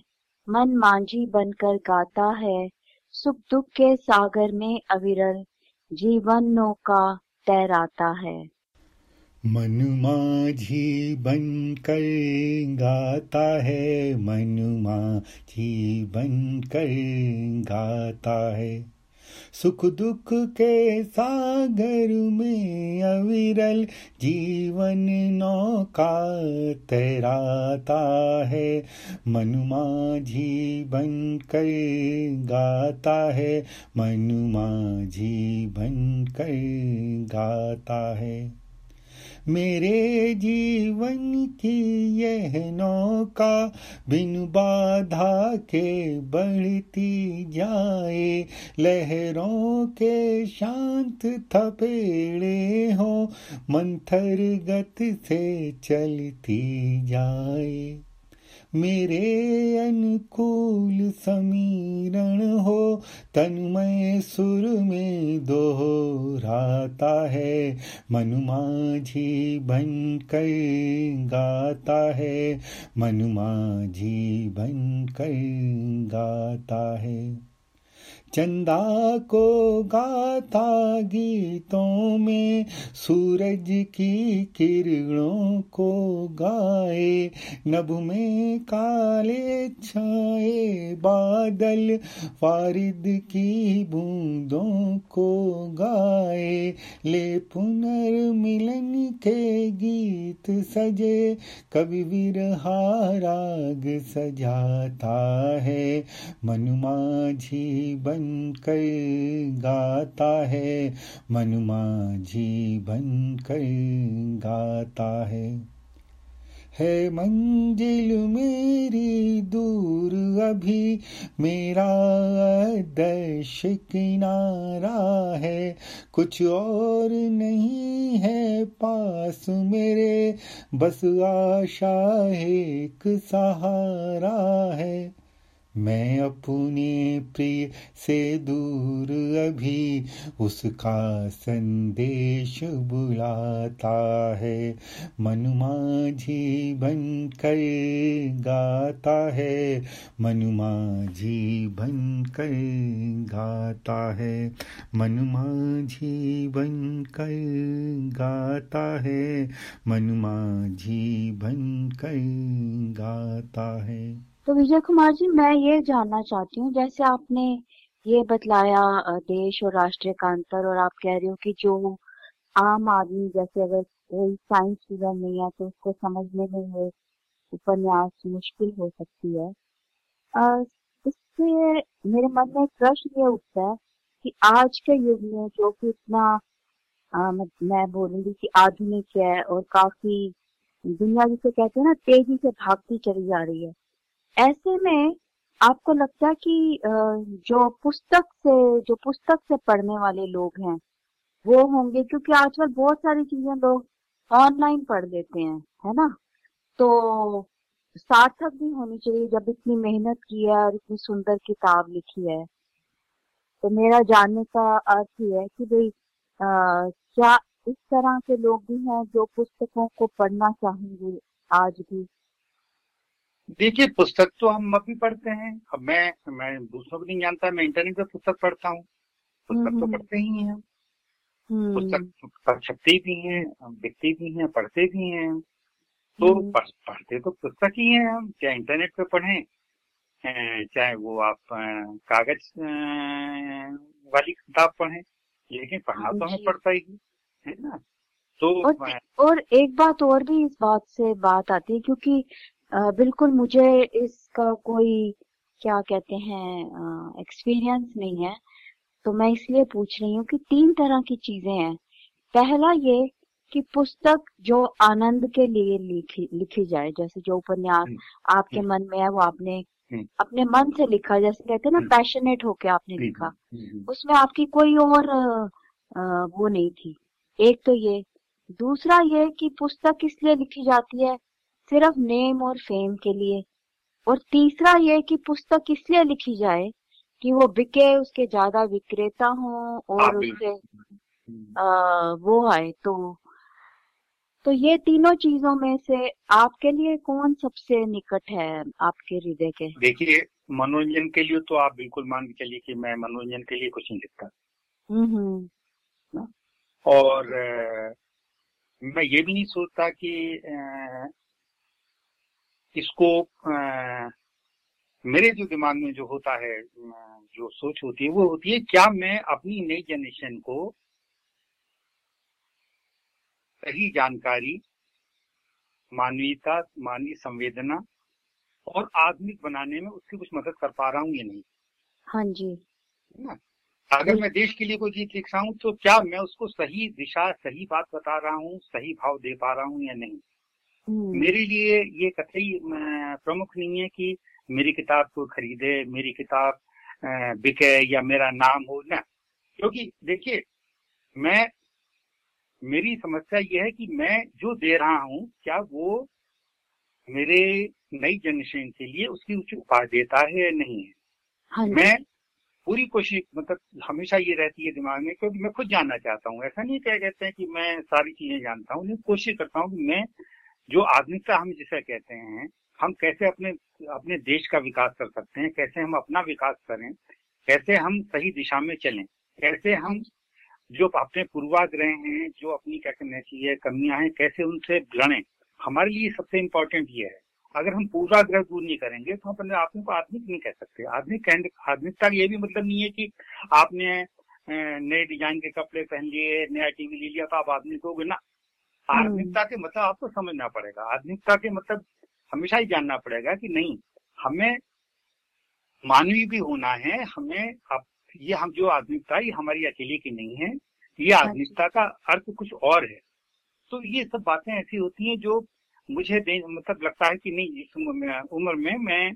मन मांझी बनकर गाता है। सुख दुख के सागर में अविरल जीवन नौका तैराता है। मन माझी बन कर गाता है मन माझी बन कर गाता है। सुख दुख के सागर में अविरल जीवन नौका तैराता है। मनुमा जी बन कर गाता है। मनुमा जी बन कर गाता है। मेरे जीवन की यह नौका बिन बाधा के बढ़ती जाए। लहरों के शांत थपेड़े हो मंथर गति से चलती जाए। मेरे अनुकूल समीरण हो, तन्मय सुर में दोहराता है, मन माझी बन कर गाता है मनुमा माझी बन कर गाता है। चंदा को गाता गीतों में सूरज की किरणों को गाए, नभ में काले छाए बादल फारिद की बूंदों को गाए, ले पुनर्मिलन के गीत सजे, कवि विरहा राग सजाता है, मनुमाझी बन कर गाता है मन माझी बन कर गाता है। है मंजिल मेरी दूर अभी, मेरा दश किनारा है। कुछ और नहीं है पास मेरे, बस आशा एक सहारा है। मैं अपने प्रिय से दूर अभी उसका संदेश बुलाता है। मन माझी बन कर गाता है। मन माझी बन कर गाता है। मन माझी बन कर गाता है। मन माझी बन कर गाता है। तो विजय कुमार जी मैं ये जानना चाहती हूँ जैसे आपने ये बतलाया देश और राष्ट्र का अंतर और आप कह रहे हो कि जो आम आदमी जैसे अगर कोई साइंस स्टूडेंट नहीं है तो उसको समझने में ये उपन्यास मुश्किल हो सकती है। अ, इससे मेरे मन में प्रश्न ये उठता है कि आज के युग में जो कि इतना मैं बोलूँगी कि आधुनिक है और काफ़ी दुनिया जिसे कहते हैं ना तेज़ी से भागती चली जा रही है ऐसे में आपको लगता है कि जो पुस्तक से, जो पुस्तक से पढ़ने वाले लोग हैं, वो होंगे? क्योंकि आजकल बहुत सारी चीज़ें लोग ऑनलाइन पढ़ लेते हैं, है ना? तो सार्थक भी होनी चाहिए जब इतनी मेहनत की है और इतनी सुंदर किताब लिखी है। तो मेरा जानने का अर्थ ये है कि भाई क्या इस तरह के लोग भी हैं जो पुस्तकों को पढ़ना चाहेंगे आज भी? देखिए पुस्तक तो हम अभी पढ़ते हैं अब मैं मैं दूसरों को नहीं जानता मैं इंटरनेट पे पुस्तक पढ़ता हूँ पुस्तक तो हम्म। पढ़ते ही हैं हम्म पुस्तक छपते भी हैं बिकते भी हैं पढ़ते भी हैं तो हम्म। पढ़- पढ़ते तो पुस्तक ही हैं हम चाहे इंटरनेट पे पढ़े चाहे वो आप कागज़ वाली किताब पढ़े लेकिन पढ़ना तो हमें। पड़ता ही है ना तो और और एक बात और भी इस बात से बात आती है क्योंकि बिल्कुल मुझे इसका कोई क्या कहते हैं एक्सपीरियंस नहीं है। तो मैं इसलिए पूछ रही हूँ कि तीन तरह की चीज़ें हैं। पहला ये कि पुस्तक जो आनंद के लिए लिखी लिखी जाए जैसे जो उपन्यास हम्म, आपके हम्म। मन में है वो आपने हम्म। अपने मन से लिखा जैसे कहते हैं ना। पैशनेट होके आपने लिखा। उसमें आपकी कोई और वो नहीं थी। एक तो ये। दूसरा ये कि पुस्तक इसलिए लिखी जाती है? सिर्फ़ नेम और फेम के लिए और तीसरा ये कि पुस्तक इसलिए लिखी जाए कि वो बिके उसके ज़्यादा विक्रेता हों हाँ, और बिल्कुल। उससे। वो आए तो तो ये तीनों चीज़ों में से आपके लिए कौन सबसे निकट है आपके हृदय के देखिए मनोरंजन के लिए तो आप बिल्कुल मान के चलिए कि मैं मनोरंजन के लिए कुछ नहीं लिखता हम्म हम्म और मैं ये भी नहीं सोचता कि इसको अ, मेरे जो दिमाग में जो होता है जो सोच होती है वो होती है क्या मैं अपनी नई जनरेशन को सही जानकारी मानवीयता मानवीय संवेदना और आधुनिक बनाने में उसकी कुछ मदद कर पा रहा हूँ या नहीं? हाँ जी। ना? अगर मैं देश के लिए कोई गीत लिख रहा हूँ तो क्या मैं उसको सही दिशा सही बात बता रहा हूँ सही भाव दे पा रहा हूँ या नहीं? मेरे लिए ये कतई प्रमुख नहीं है कि मेरी किताब को खरीदे मेरी किताब बिके या मेरा नाम हो ना। क्योंकि देखिए मैं मेरी समस्या ये है कि मैं जो दे रहा हूँ क्या वो मेरे नई जनरेशन के लिए उसकी उचित उपाय देता है या नहीं है? हाँ मैं पूरी कोशिश मतलब हमेशा ये रहती है दिमाग में क्योंकि मैं खुद जानना चाहता हूँ। ऐसा नहीं क्या कहते हैं कि मैं सारी चीज़ें जानता हूँ लेकिन कोशिश करता हूँ कि मैं जो आधुनिकता हम जिसे कहते हैं, हम कैसे अपने अपने देश का विकास कर सकते हैं, कैसे हम अपना विकास करें, कैसे हम सही दिशा में चलें, कैसे हम जो अपने पूर्वाग्रह हैं, जो अपनी, क्या कहना चाहिए कमियाँ हैं, कैसे उनसे लड़ें, हमारे लिए सबसे इम्पोर्टेंट ये है। अगर हम पूर्वाग्रह दूर नहीं करेंगे तो हम अपने अपने को आधुनिक नहीं कह सकते। आधुनिक आधुनिकता का ये भी मतलब नहीं है कि आपने नए डिज़ाइन के कपड़े पहन लिए, नया टीवी ले लिया तो आप हो गए ना आधुनिकता के मतलब आपको समझना पड़ेगा। आधुनिकता के मतलब हमेशा ही जानना पड़ेगा कि नहीं हमें मानवीय भी होना है हमें अब ये हम जो आधुनिकता ये हमारी अकेले की नहीं है। ये हाँ आधुनिकता का अर्थ कुछ और है। तो ये सब बातें ऐसी होती हैं जो मुझे मतलब लगता है कि नहीं इस उम्र में मैं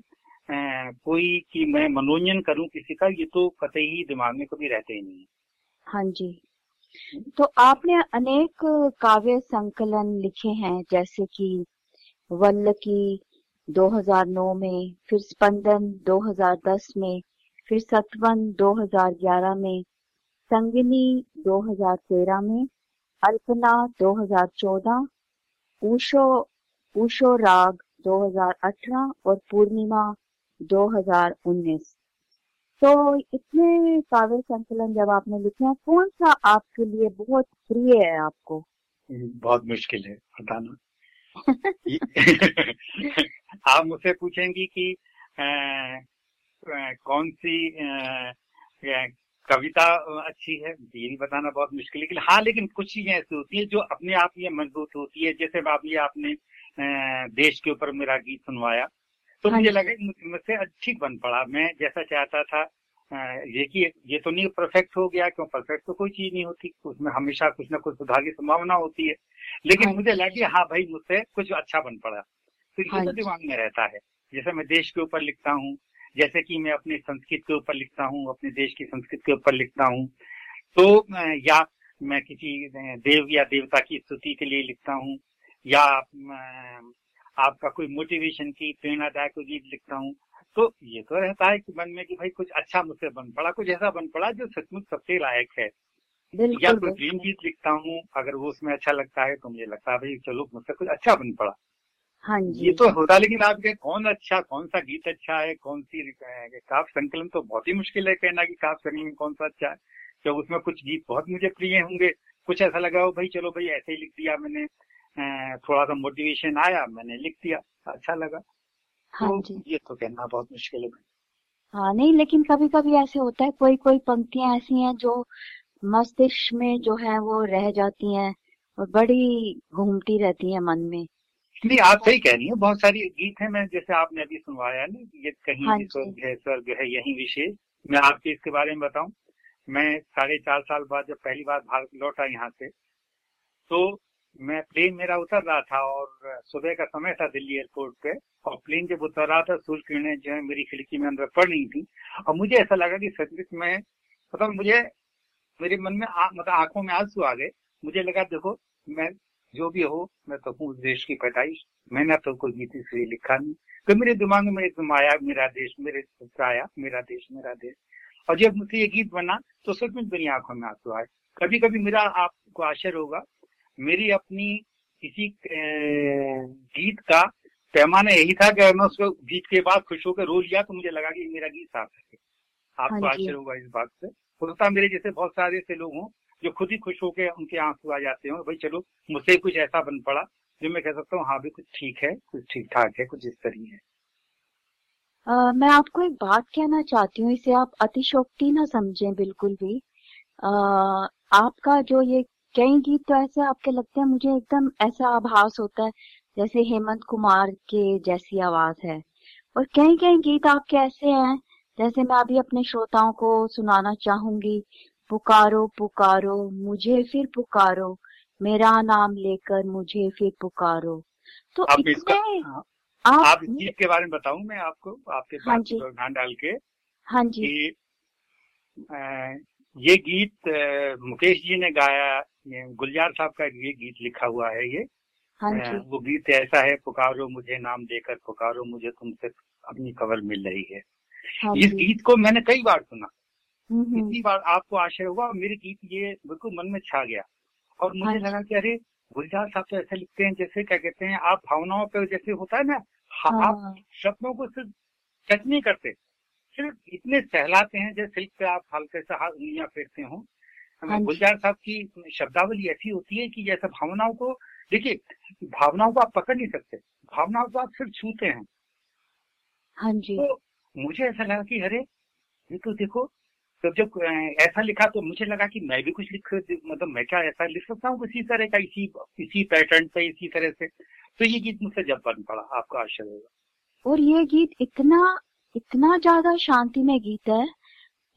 अ, कोई कि मैं मनोरंजन करूँ किसी का ये तो कतई ही दिमाग में कभी रहते ही नहीं है। हाँ जी। तो आपने अनेक काव्य संकलन लिखे हैं, जैसे कि वल्लकी 2009 में, फिर स्पंदन 2010 में, फिर सतवन 2011 में, संगिनी 2013 में, अल्पना 2014 ऊशो ऊशो राग 2018 और पूर्णिमा 2019 तो इतने काव्य संकलन जब आपने लिखे हैं कौन सा आपके लिए बहुत प्रिय है आपको? बहुत मुश्किल है बताना। आप मुझसे पूछेंगी कि अ, अ, कौन सी अ, कविता अच्छी है? ये भी बताना बहुत मुश्किल है लेकिन हाँ लेकिन कुछ चीज़ें ऐसी होती है जो अपने आप ये मज़बूत होती है। जैसे आप ये आपने देश के ऊपर मेरा गीत सुनवाया। तो हाँ मुझे लगा मुझसे ठीक बन पड़ा। मैं जैसा चाहता था ये कि ये तो नहीं परफेक्ट हो गया क्यों परफेक्ट तो कोई चीज़ नहीं होती। उसमें हमेशा कुछ ना कुछ सुधार की संभावना होती है। लेकिन हाँ मुझे लगा कि हाँ भाई मुझसे कुछ अच्छा बन पड़ा। तो हाँ ये तो दिमाग में रहता है। जैसे मैं देश के ऊपर लिखता हूँ जैसे कि मैं अपनी संस्कृत के ऊपर लिखता हूँ अपने देश की संस्कृत के ऊपर लिखता हूँ तो या मैं किसी देव या देवता की स्तुति के लिए लिखता हूँ या आपका कोई मोटिवेशन की प्रेरणादायक गीत लिखता हूँ तो ये तो रहता है कि मन में कि भाई कुछ अच्छा मुझसे बन पड़ा कुछ ऐसा बन पड़ा जो सचमुच सबसे लायक है। या कोई प्रेम गीत लिखता हूँ अगर वो उसमें अच्छा लगता है तो मुझे लगता है भाई चलो मुझसे कुछ अच्छा बन पड़ा। हाँ जी। ये तो होता है, लेकिन आपके कौन अच्छा कौन सा गीत अच्छा है कौन सी काव्य संकलन तो बहुत ही मुश्किल है कहना कि काव्य संकलन कौन सा अच्छा है। क्यों उसमें कुछ गीत बहुत मुझे प्रिय होंगे कुछ ऐसा लगा हो भाई चलो भाई ऐसे ही लिख दिया मैंने थोड़ा सा मोटिवेशन आया मैंने लिख दिया अच्छा लगा। हाँ तो जी। ये तो कहना बहुत मुश्किल है। हाँ नहीं लेकिन कभी कभी ऐसे होता है कोई कोई पंक्तियाँ ऐसी हैं जो मस्तिष्क में जो है वो रह जाती हैं और बड़ी घूमती रहती है मन में। नहीं आप सही कह रही हैं बहुत सारी गीत हैं मैं जैसे आपने अभी सुनवाया ना ये कहीं हाँ। स्वर्ग है स्वर्ग है यही विशेष। मैं आपके इसके बारे में बताऊँ मैं साढ़े चार साल बाद जब पहली बार भारत लौटा यहाँ से तो मैं प्लेन मेरा उतर रहा था और सुबह का समय था दिल्ली एयरपोर्ट पे और प्लेन जब उतर रहा था सूर्य किरणें जो है मेरी खिड़की में अंदर पड़ रही थी। और मुझे ऐसा लगा कि सचमुच में मतलब मुझे मेरे मन में आ, मतलब आँखों में आँसू आ गए। मुझे लगा देखो मैं जो भी हो मैं तो हूँ देश की पैदाइश। मैंने तो कोई गीत इसलिए लिखा नहीं। तो मेरे दिमाग में एकदम आया मेरा देश मेरे आया मेरा देश मेरा देश। और जब मुझसे ये गीत बना तो सचमुच मेरी आँखों में आँसू आए। कभी कभी मेरा आपको आश्चर्य होगा मेरी अपनी किसी गीत का पैमाना यही था कि मैं उसको गीत के बाद खुश होकर रो लिया तो मुझे लगा कि मेरा गीत सार्थक है। आपको हाँ आश्चर्य होगा इस बात से। होता मेरे जैसे बहुत सारे ऐसे लोग हों जो खुद ही खुश होकर उनके आँसू आ जाते हो भाई चलो मुझसे कुछ ऐसा बन पड़ा जो मैं कह सकता हूँ हाँ भी कुछ ठीक है कुछ ठीक ठाक है कुछ इस तरह है। अ, मैं आपको एक बात कहना चाहती हूँ इसे आप अतिशोक्ति ना समझें बिल्कुल भी। अ, आपका जो ये कई गीत तो ऐसे आपके लगते हैं मुझे एकदम ऐसा आभास होता है जैसे हेमंत कुमार के जैसी आवाज़ है। और कई कई गीत आपके ऐसे हैं जैसे मैं अभी अपने श्रोताओं को सुनाना चाहूँगी। पुकारो पुकारो मुझे फिर पुकारो मेरा नाम लेकर मुझे फिर पुकारो। तो आप इसका हाँ, आप, आप इस गीत के बारे में बताऊँ मैं आपको आपके हाँ जी। ध्यान डाल के हाँ जी। ये गीत मुकेश जी ने गाया गुलजार साहब का ये गीत लिखा हुआ है ये। हाँ जी। वो गीत ऐसा है पुकारो मुझे नाम देकर पुकारो मुझे तुमसे अपनी खबर मिल रही है। हाँ इस गीत को मैंने कई बार सुना। हम्म, हम्म, इतनी बार आपको आश्चर्य हुआ और मेरे गीत ये बिल्कुल मन में छा गया। और मुझे हाँ लगा कि अरे गुलजार साहब तो ऐसे लिखते हैं जैसे क्या कहते हैं आप भावनाओं पे जैसे होता है ना हा- आप शब्दों को सिर्फ़ टच नहीं करते सिर्फ़ इतने सहलाते हैं जैसे सिल्क पे आप हल्के से हाथ उंगलियाँ फेरते हो। गुलजार साहब की शब्दावली ऐसी होती है कि जैसे भावनाओं को देखिए भावनाओं को आप पकड़ नहीं सकते। भावनाओं को आप सिर्फ़ छूते हैं। हाँ जी। तो मुझे ऐसा लगा कि अरे ये तो देखो तो जब ऐसा लिखा तो मुझे लगा कि मैं भी कुछ लिख मतलब मैं क्या ऐसा लिख सकता हूँ इसी तरह का इसी इसी पैटर्न पे इसी तरह से? तो ये गीत मुझसे जब बन पड़ा आपका आश्चर्य होगा। और ये गीत इतना इतना ज़्यादा शांति में गीत है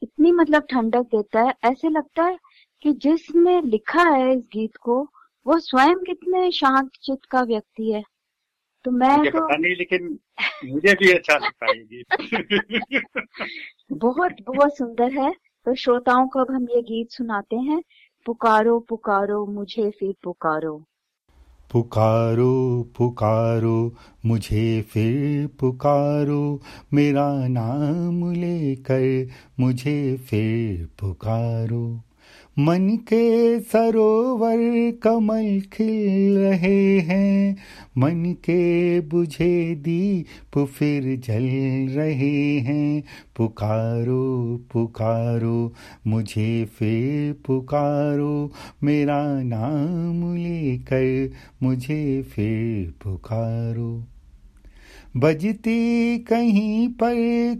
इतनी मतलब ठंडक देता है ऐसे लगता है कि जिसने लिखा है इस गीत को वो स्वयं कितने शांत चित्त का व्यक्ति है। तो मैं मुझे तो पता नहीं लेकिन मुझे भी अच्छा लगता है गीत। बहुत बहुत सुंदर है। तो श्रोताओं को अब हम ये गीत सुनाते हैं। पुकारो पुकारो मुझे फिर पुकारो। पुकारो पुकारो मुझे फिर पुकारो। मेरा नाम लेकर मुझे फिर पुकारो। मन के सरोवर कमल खिल रहे हैं। मन के बुझे दीप फिर जल रहे हैं। पुकारो पुकारो, मुझे फिर पुकारो। मेरा नाम लेकर मुझे फिर पुकारो। बजती कहीं पर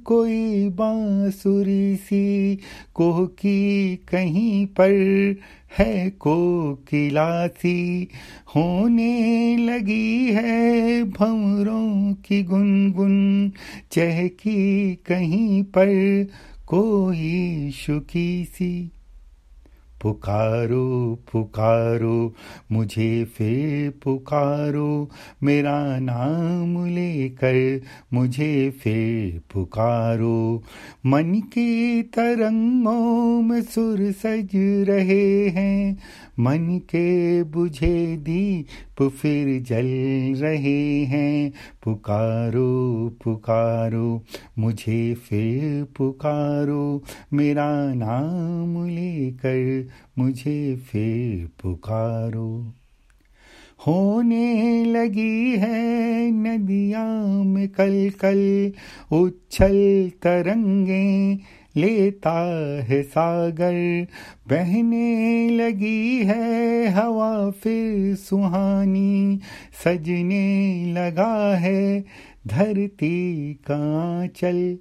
कोई बांसुरी सी, कोह की कहीं पर है कोकिलासी होने लगी है भंवरों की गुनगुन, चहकी कहीं पर कोई शुकी सी। पुकारो पुकारो, मुझे फिर पुकारो, मेरा नाम लेकर मुझे फिर पुकारो। मन के तरंगों में सुर सज रहे हैं, मन के बुझे दीप फिर जल रहे हैं। पुकारो पुकारो, मुझे फिर पुकारो। मेरा नाम लेकर मुझे फिर पुकारो। होने लगी है नदियाँ में कल कल उछल तरंगे लेता है सागर, बहने लगी है हवा फिर सुहानी, सजने लगा है धरती का चल।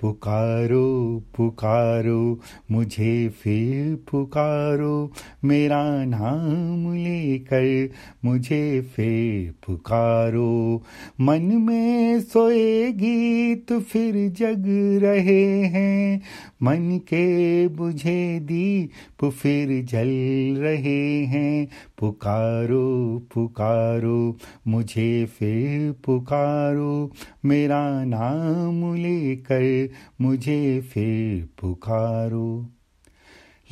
पुकारो पुकारो, मुझे फिर पुकारो, मेरा नाम लेकर मुझे फिर पुकारो। मन में सोए गीत फिर जग रहे हैं, मन के बुझे दीप फिर जल रहे हैं। पुकारो पुकारो, मुझे फिर पुकारो, मेरा नाम लेकर मुझे फिर पुकारो।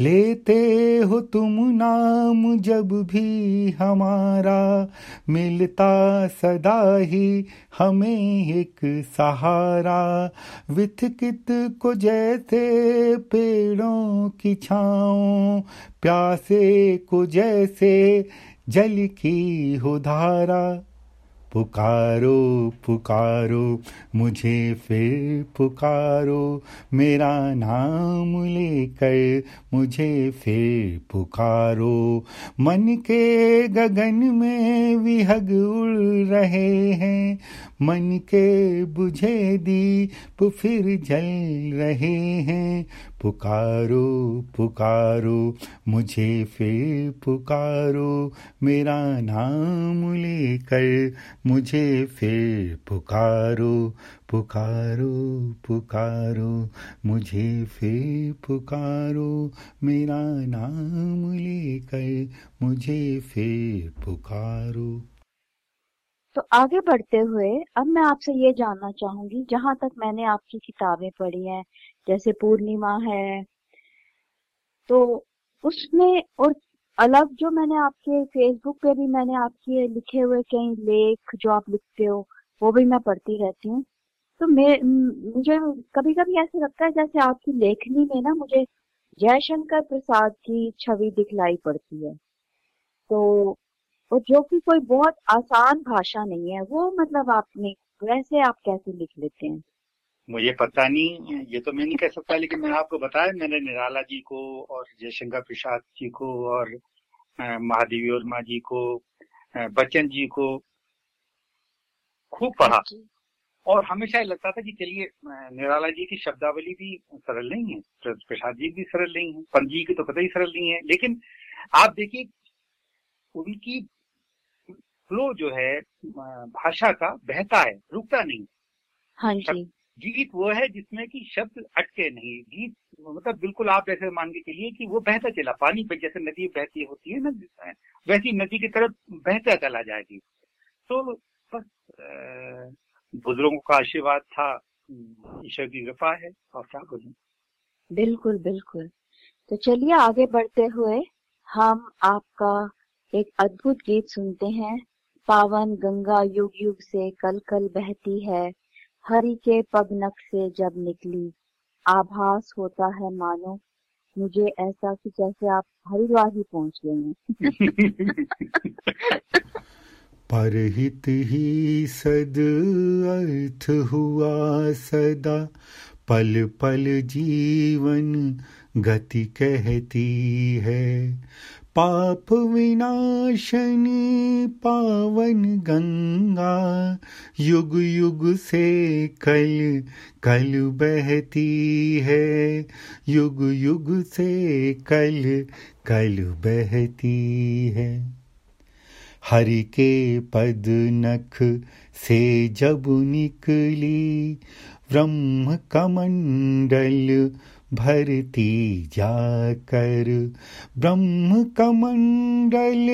लेते हो तुम नाम जब भी हमारा, मिलता सदा ही हमें एक सहारा। विथकित को जैसे पेड़ों की छाओ प्यासे को जैसे जल की हो धारा। पुकारो पुकारो, मुझे फिर पुकारो, मेरा नाम लेकर मुझे फिर पुकारो। मन के गगन में विहग उड़ रहे हैं मन के बुझे दीप फिर जल रहे हैं। पुकारो पुकारो, मुझे फिर पुकारो, मेरा नाम लेकर मुझे फिर पुकारो पुकारो पुकारो, मुझे फिर पुकारो, मेरा नाम लेकर मुझे फिर पुकारो। तो आगे बढ़ते हुए अब मैं आपसे ये जानना चाहूँगी, जहाँ तक मैंने आपकी किताबें पढ़ी हैं, जैसे पूर्णिमा है तो उसमें और अलग जो मैंने आपके फेसबुक पे भी मैंने आपके लिखे हुए कई लेख जो आप लिखते हो, वो भी मैं पढ़ती रहती हूँ। तो मैं, मुझे कभी कभी ऐसा लगता है जैसे आपकी लेखनी में ना मुझे जयशंकर प्रसाद की छवि दिखलाई पड़ती है। तो और जो कि कोई बहुत आसान भाषा नहीं है वो मतलब आपने वैसे आप कैसे लिख लेते हैं? मुझे पता नहीं ये तो मैं नहीं कह सकता लेकिन मैंने आपको बताया मैंने निराला जी को और जयशंकर प्रसाद जी को और महादेवी वर्मा जी को बच्चन जी को खूब पढ़ा। और हमेशा ये लगता था कि चलिए निराला जी की शब्दावली भी सरल नहीं है प्रसाद जी भी सरल नहीं है पंत जी की तो पता ही सरल नहीं है लेकिन आप देखिए उनकी फ्लो जो है भाषा का बहता है रुकता नहीं हाँ। जी। गीत वो है जिसमें कि शब्द अटके नहीं। गीत मतलब बिल्कुल आप जैसे मान के चलिए कि वो बहता चला पानी पे जैसे नदी बहती होती है ना वैसी नदी की तरफ़ बहता चला जाएगी तो बस बुज़ुर्गों का आशीर्वाद था। ईश्वर की कृपा है और क्या बोलूँ? बिल्कुल बिल्कुल। तो चलिए आगे बढ़ते हुए हम आपका एक अद्भुत गीत सुनते हैं। पावन गंगा युग युग से कल कल बहती है। हरि के पग नख से जब निकली, आभास होता है मानो, मुझे ऐसा कि जैसे आप हरिद्वार ही पहुँच गए हैं। परहित ही सद अर्थ हुआ सदा, पल पल जीवन गति कहती है। पाप विनाशनी पावन गंगा युग युग से कल कल बहती है। युग युग से कल कल बहती है। हरि के पद नख से जब निकली, ब्रह्म कमंडल भरती जाकर ब्रह्म कमंडल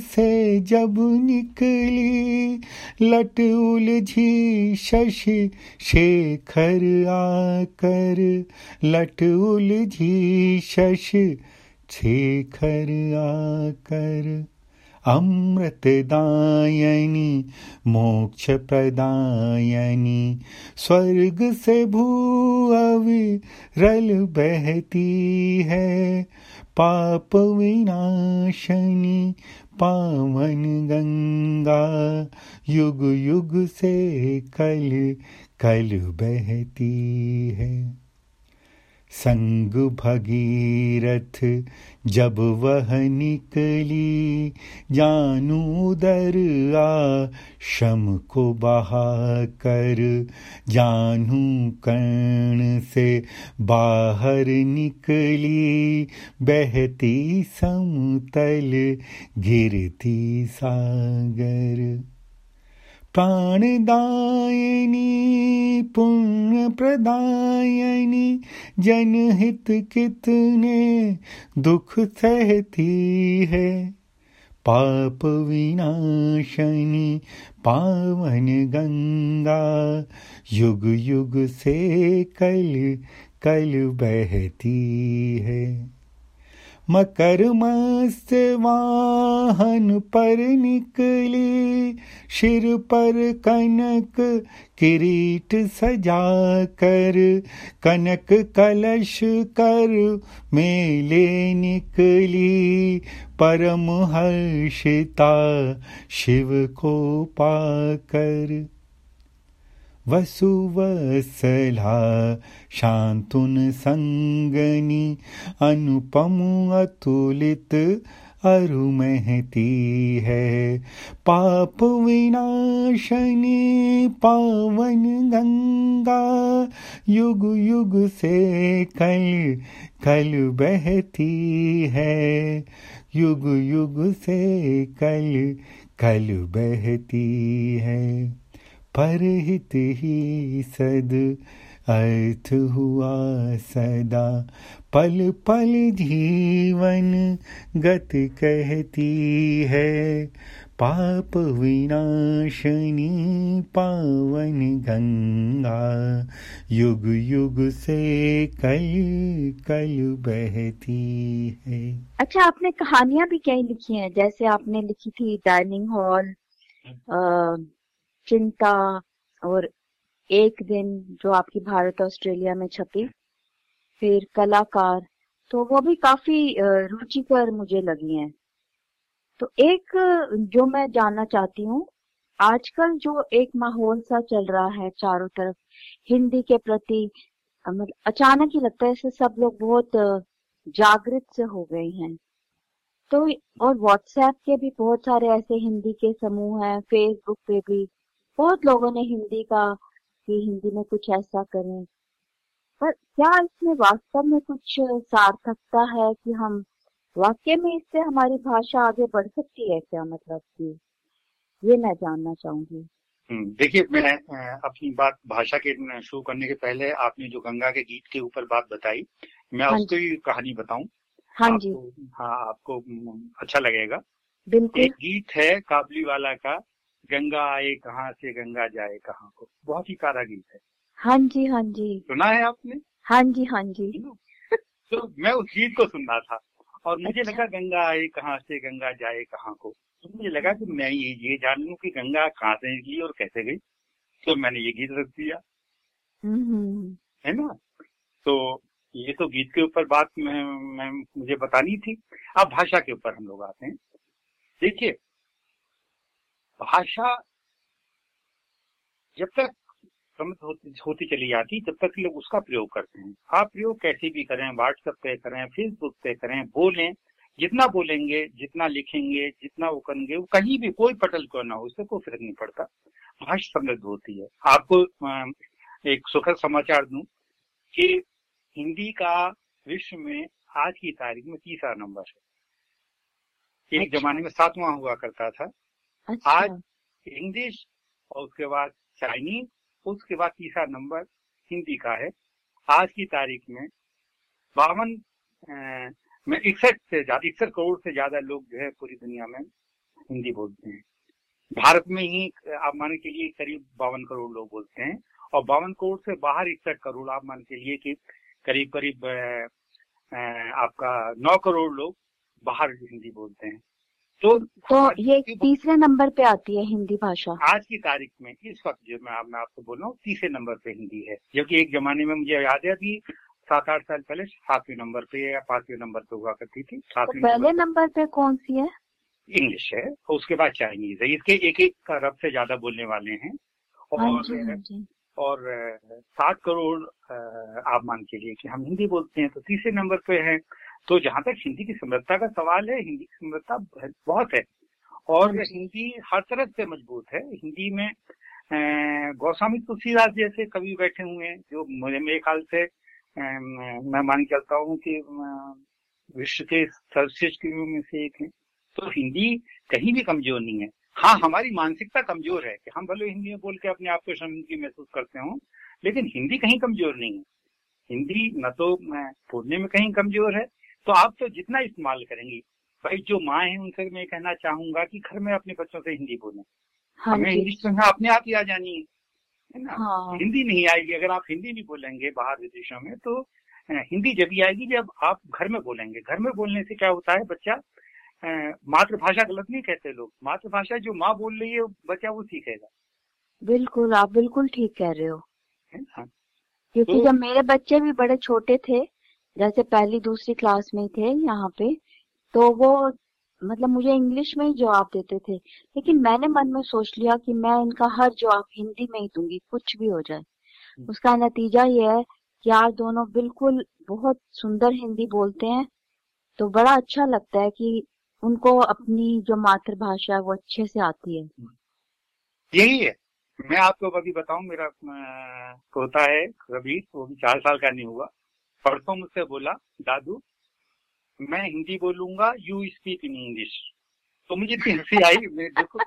से जब निकली, लट उलझी शशि शेखर आकर, लट उलझी शशि शेखर आकर। अमृतदायनी मोक्ष प्रदायनी स्वर्ग से भू अविरल बहती है। पाप विनाशनी, पावन गंगा, युग युग से कल कल बहती है। संग भगीरथ, जब वह निकली, जानू दर आ, शम को बहा कर जानू कर्ण से बाहर निकली, बहती समतल, गिरती सागर। प्राणदायिनी पुण्य प्रदायिनी जनहित कितने दुख सहती है। पाप विनाशनी, पावन गंगा, युग युग से कल कल बहती है। मकर मस्त वाहन पर निकली शिर पर कनक किरीट सजा कर कनक कलश कर मेले निकली। परम हर्षिता शिव को पाकर वसुवसला शान्तुन सङ्गनि अनुपम अतुलित अरुमहती है। पाप विनाशनी पावन गंगा युग युग से कल कल बहती है। युग युग से कल कल बहती है। परहित ही सद अर्थ हुआ सदा। पल पल जीवन गत कहती है पाप विनाशनी पावन गंगा। युग युग से कल कल बहती है। अच्छा आपने कहानियाँ भी कई लिखी हैं? जैसे आपने लिखी थी डाइनिंग हॉल चिंता और एक दिन जो आपकी भारत ऑस्ट्रेलिया में छपी, फिर कलाकार तो वो भी काफ़ी रुचिकर मुझे लगी हैं। तो एक, जो मैं जानना चाहती हूँ, आजकल जो एक माहौल सा चल रहा है चारों तरफ़, हिंदी के प्रति मतलब अचानक ही लगता है सब लोग बहुत जागृत से हो गए हैं। तो और व्हाट्सएप के भी बहुत सारे ऐसे हिंदी के समूह हैं फेसबुक पे भी बहुत लोगों ने हिंदी का कि हिंदी में कुछ ऐसा करें। पर क्या इसमें वास्तव में कुछ सार्थकता है कि हम वाक्य में इससे हमारी भाषा आगे बढ़ सकती है क्या मतलब कि? ये मैं जानना चाहूँगी। हम्म, देखिए मैं अपनी बात भाषा के शुरू करने के पहले आपने जो गंगा के गीत के ऊपर बात बताई मैं हाँ उसकी ही कहानी बताऊँ। हाँ जी। हाँ आपको अच्छा लगेगा। बिल्कुल। एक गीत है काबली वाला का गंगा आए कहाँ से गंगा जाए कहाँ को। बहुत ही प्यारा गीत है। हाँ जी हाँ जी। सुना है आपने? हाँ जी हाँ जी। तो मैं उस गीत को सुन रहा था और मुझे अच्छा। लगा गंगा आए कहाँ से गंगा जाए कहाँ को। तो मुझे लगा कि मैं ये ये जान लूँ कि गंगा कहाँ से निकली और कैसे गई। तो मैंने ये गीत रख दिया। हम्म, है ना? तो ये तो गीत के ऊपर बात मैं, मैं मुझे बतानी थी। अब भाषा के ऊपर हम लोग आते हैं। देखिए भाषा जब तक समृद्ध होती, होती चली जाती तब तक लोग उसका प्रयोग करते हैं। आप प्रयोग कैसे भी करें व्हाट्सएप पे करें फेसबुक पे करें बोलें जितना बोलेंगे जितना लिखेंगे जितना वो करेंगे वो कहीं भी कोई पटल क्यों ना हो उससे कोई फ़र्क नहीं पड़ता। भाषा समृद्ध होती है। आपको एक सुखद समाचार दूँ कि हिंदी का विश्व में आज की तारीख में तीसरा नंबर है। एक अच्छा। जमाने में सातवां हुआ करता था। अच्छा। आज इंग्लिश और उसके बाद चाइनीज़ उसके बाद तीसरा नंबर हिंदी का है। आज की तारीख में बावन में इकसठ से ज़्यादा, इकसठ करोड़ से ज़्यादा लोग जो है पूरी दुनिया में हिंदी बोलते हैं। भारत में ही, आप मान के लिए करीब बावन करोड़ लोग बोलते हैं, और बावन करोड़ से बाहर इकसठ करोड़, आप मान के लिए कि करीब करीब आपका नौ करोड़ लोग बाहर हिंदी बोलते हैं। तो तो ये तीसरे नंबर पे आती है हिंदी भाषा। आज की तारीख में इस वक्त जो मैं मैं आपको बोल रहा हूँ तीसरे नंबर पे हिंदी है। जबकि एक जमाने में मुझे याद है अभी सात आठ साल पहले सातवें नंबर पे या पाँचवें नंबर पे हुआ करती थी। तो पहले नंबर पे। कौन सी है? इंग्लिश है और उसके बाद चाइनीज़ है। इसके एक एक अरब से ज़्यादा बोलने वाले हैं। हाँ और हाँ और सात करोड़ आप मान के लिए कि हम हिंदी बोलते हैं तो तीसरे नंबर पे है। तो जहाँ तक हिंदी की समृद्धता का सवाल है हिंदी की समृद्धता बहुत- है। और हाँ हिंदी हर तरह से मज़बूत है। हिंदी में गोस्वामी तुलसीदास जैसे कवि बैठे हुए हैं जो मुझे मेरे ख्याल से मैं मान चलता हूँ कि विश्व के सर्वश्रेष्ठ कवियों में से एक है। तो हिंदी कहीं भी कमज़ोर नहीं है। हाँ हमारी मानसिकता कमज़ोर है कि हम भले हिंदी में बोल के अपने आप को शर्मिंदगी महसूस करते हो लेकिन हिंदी कहीं कमज़ोर नहीं है। हिंदी न तो बोलने में कहीं कमज़ोर है तो आप तो जितना इस्तेमाल करेंगी। भाई जो माँ है उनसे मैं कहना चाहूँगा कि घर में अपने बच्चों से हिंदी बोलें। हाँ हमें इंग्लिश तो यहाँ अपने आप ही आ जानी है है ना? हाँ। हिंदी नहीं आएगी अगर आप हिंदी नहीं बोलेंगे बाहर विदेशों में तो हिंदी जब ही आएगी जब आप घर में बोलेंगे। घर में बोलने से क्या होता है बच्चा मातृभाषा गलत नहीं कहते लोग। मातृभाषा जो माँ बोल रही है बच्चा वो सीखेगा बिल्कुल आप बिल्कुल ठीक कह रहे हो। है ना? क्योंकि तो- जब मेरे बच्चे भी बड़े छोटे थे जैसे पहली दूसरी क्लास में थे यहाँ पे तो वो मतलब मुझे इंग्लिश में ही जवाब देते थे। लेकिन मैंने मन में सोच लिया कि मैं इनका हर जवाब हिंदी में ही दूँगी कुछ भी हो जाए। उसका नतीजा ये है कि यार दोनों बिल्कुल बहुत सुंदर हिंदी बोलते हैं तो बड़ा अच्छा लगता है कि उनको अपनी जो मातृभाषा है वो अच्छे से आती है। यही है। मैं आपको अभी बताऊँ मेरा पोता है कबीर वो भी चार साल का नहीं हुआ। परसों मुझसे बोला दादू मैं हिंदी बोलूँगा यू स्पीक इन इंग्लिश तो मुझे इतनी हँसी आई मैं देखो।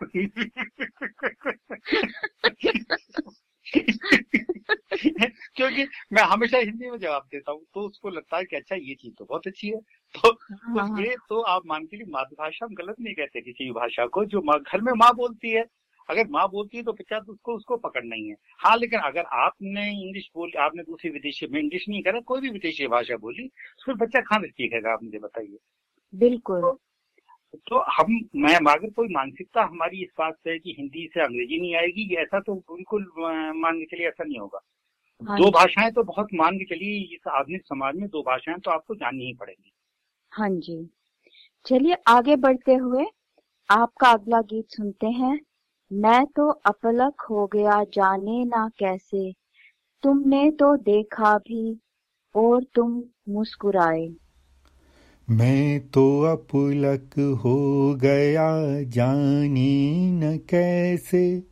क्योंकि मैं हमेशा हिंदी में जवाब देता हूँ तो उसको लगता है कि अच्छा ये चीज़ तो बहुत अच्छी है। तो हाँ, ये तो आप मान के लिए मातृभाषा हम गलत नहीं कहते किसी भी भाषा को जो घर में माँ बोलती है। अगर माँ बोलती है तो बच्चा तो उसको उसको पकड़ना ही है। हाँ लेकिन अगर आपने इंग्लिश बोल आपने दूसरी विदेशी में इंग्लिश नहीं करा कोई भी विदेशी भाषा बोली तो फिर बच्चा कहाँ से सीखेगा आप मुझे बताइए। बिल्कुल। तो तो हम मैं अगर कोई मानसिकता हमारी इस बात से है कि हिंदी से अंग्रेज़ी नहीं आएगी ये ऐसा तो बिल्कुल मान के चलिए ऐसा नहीं होगा। हाँ दो भाषाएँ तो बहुत मान के चलिए इस आधुनिक समाज में दो भाषाएँ तो आपको जाननी ही पड़ेगी। हाँ जी। चलिए आगे बढ़ते हुए आपका अगला गीत सुनते हैं। मैं तो अपलक हो गया जाने ना कैसे। तुमने तो देखा भी और तुम मुस्कुराए। मैं तो अपुलक हो गया जाने न कैसे।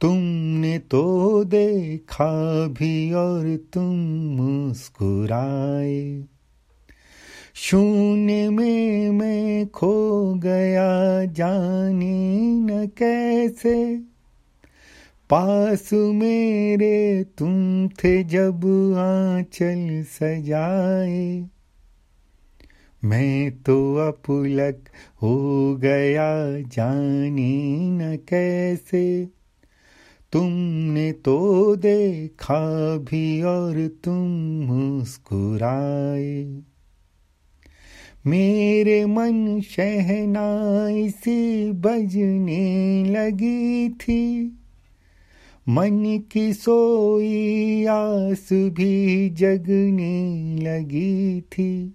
तुमने तो देखा भी और तुम मुस्कुराए। शून्य में मैं खो गया, जाने न कैसे। पास मेरे तुम थे जब आंचल सजाए। मैं तो अपुलक हो गया, जानी न कैसे। तुमने तो देखा भी और तुम मुस्कुराए। मेरे मन शहनाई सी बजने लगी थी। मन की सोई आस भी जगने लगी थी।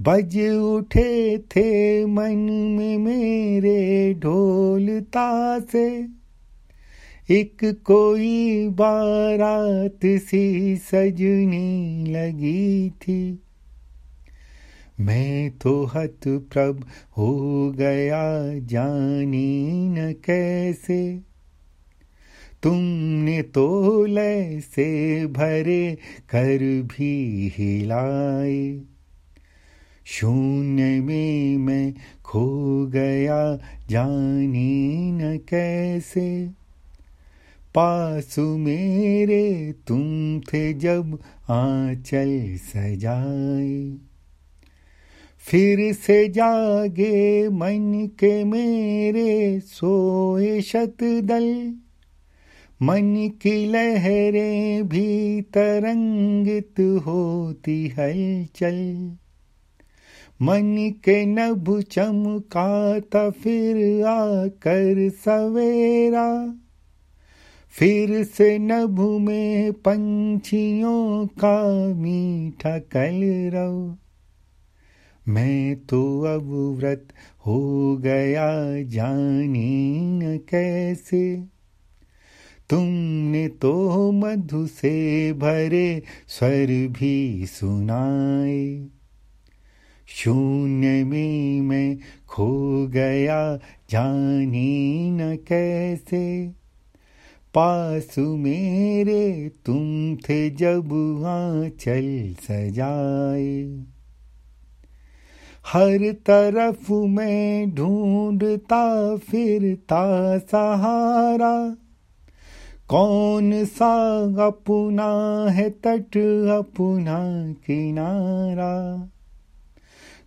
बज उठे थे मन में मेरे ढोलता से एक कोई बारात सी सजने लगी थी। मैं तो हत प्रभ हो गया जानी न कैसे। तुमने तो लैसे भरे कर भी हिलाए। शून्य में मैं खो गया जानी न कैसे। पास मेरे तुम थे जब आंचल सजाए। फिर से जागे मन के मेरे सोए शतदल। मन की लहरें भी तरंगित होती हलचल। मन के नभ चमकाता फिर आकर सवेरा। फिर से नभ में पंछियों का मीठा कलरव। मैं तो अब व्रत हो गया जानी न कैसे? तुमने तो मधु से भरे स्वर भी सुनाए। शून्य में मैं खो गया जानी न कैसे? पास मेरे तुम थे जब आंचल सजाए। हर तरफ़ मैं ढूंढता फिरता सहारा। कौन सा अपना है तट, अपना किनारा?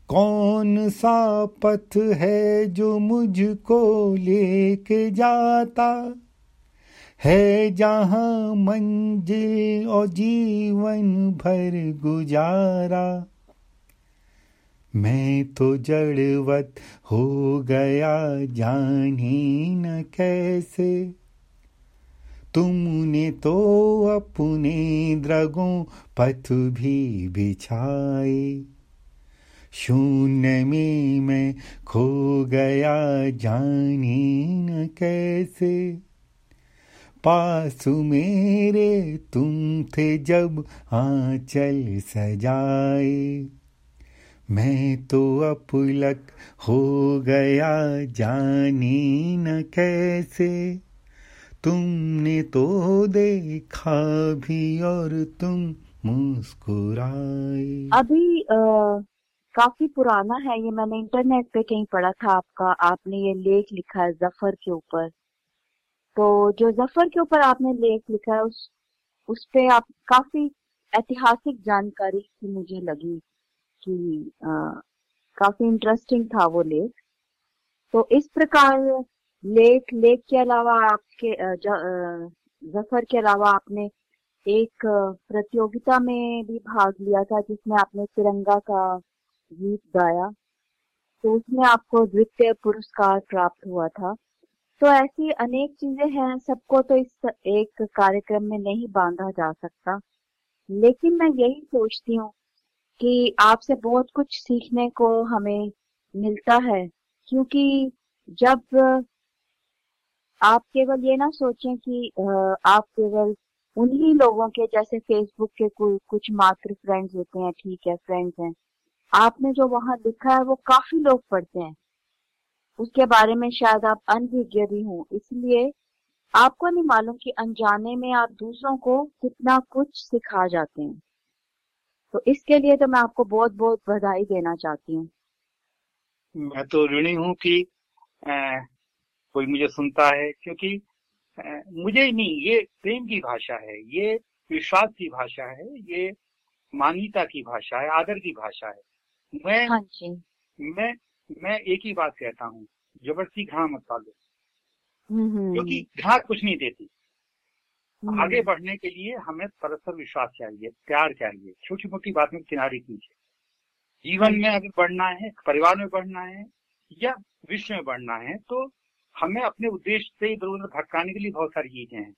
कौन सा पथ है जो मुझको लेके जाता? है जहाँ मंजिल और जीवन भर गुजारा। मैं तो जड़वत हो गया, जानी न कैसे। तुमने तो अपने द्रगों पथ भी बिछाए। शून्य में मैं खो गया, जानी न कैसे। पास मेरे तुम थे जब आंचल सजाए। मैं तो अपलक हो गया जानी न कैसे। तुमने तो देखा भी और तुम मुस्कुराए। अभी आ, काफ़ी पुराना है ये मैंने इंटरनेट पे कहीं पढ़ा था आपका आपने ये लेख लिखा है ज़फ़र के ऊपर। तो जो ज़फ़र के ऊपर आपने लेख लिखा है उस उस पे आप काफ़ी ऐतिहासिक जानकारी मुझे लगी। कि काफ़ी इंटरेस्टिंग था वो लेख तो इस प्रकार लेख लेख के अलावा आपके ज़फ़र के अलावा आपने एक प्रतियोगिता में भी भाग लिया था जिसमें आपने तिरंगा का गीत गाया। तो उसमें आपको द्वितीय पुरस्कार प्राप्त हुआ था। तो ऐसी अनेक चीज़ें हैं, सबको तो इस एक कार्यक्रम में नहीं बांधा जा सकता। लेकिन मैं यही सोचती हूँ कि आपसे बहुत कुछ सीखने को हमें मिलता है, क्योंकि जब आप केवल ये ना सोचें कि आप केवल उन्हीं लोगों के जैसे फेसबुक के कुछ मात्र फ्रेंड्स होते हैं, ठीक है फ्रेंड्स हैं। आपने जो वहाँ लिखा है वो काफ़ी लोग पढ़ते हैं। उसके बारे में शायद आप अनभिज्ञ भी हों, इसलिए आपको नहीं मालूम कि अनजाने में आप दूसरों को कितना कुछ सिखा जाते हैं। तो इसके लिए तो मैं आपको बहुत बहुत बधाई देना चाहती हूँ। मैं तो ऋणी हूँ कि आ, कोई मुझे सुनता है क्योंकि अ, मुझे नहीं ये प्रेम की भाषा है ये विश्वास की भाषा है ये मान्यता की भाषा है आदर की भाषा है। मैं हाँ जी। मैं मैं एक ही बात कहता हूँ ज़बरदस्ती घा मत पालो। हम्म, हम्म, क्योंकि घाव कुछ नहीं देती। हम्म, आगे बढ़ने के लिए हमें परस्पर विश्वास चाहिए प्यार चाहिए। छोटी मोटी बात में किनारे कीजिए। जीवन में अगर बढ़ना है परिवार में बढ़ना है या विश्व में बढ़ना है तो हमें अपने उद्देश्य से इधर उधर भटकाने के लिए बहुत सारी चीज़ें हैं।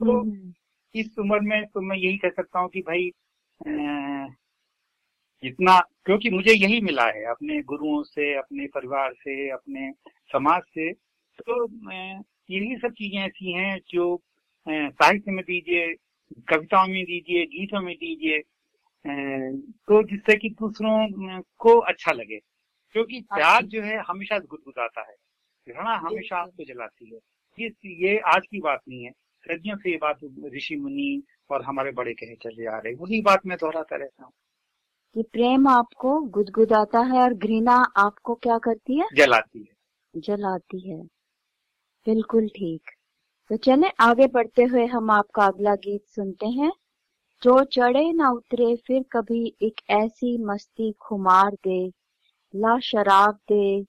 तो हम्म, इस उम्र में तो मैं यही कह सकता हूँ कि भाई जितना क्योंकि मुझे यही मिला है अपने गुरुओं से अपने परिवार से अपने समाज से तो यही सब चीज़ें ऐसी हैं जो साहित्य में दीजिए कविताओं में दीजिए गीतों में दीजिए तो जिससे कि दूसरों को अच्छा लगे। क्योंकि प्यार जो है हमेशा गुदगुदाता है। घृणा हमेशा आपको जलाती है। ये ये आज की बात नहीं है। सदियों से ये बात ऋषि मुनि और हमारे बड़े कहे चले आ रहे वही बात मैं दोहराता रहता हूँ। कि प्रेम आपको गुदगुदाता है और घृणा आपको क्या करती है? जलाती है। जलाती है। बिल्कुल ठीक। तो चले, आगे बढ़ते हुए हम आपका अगला गीत सुनते हैं। जो चढ़े ना उतरे, फिर कभी एक ऐसी मस्ती खुमार दे। ला शराब दे,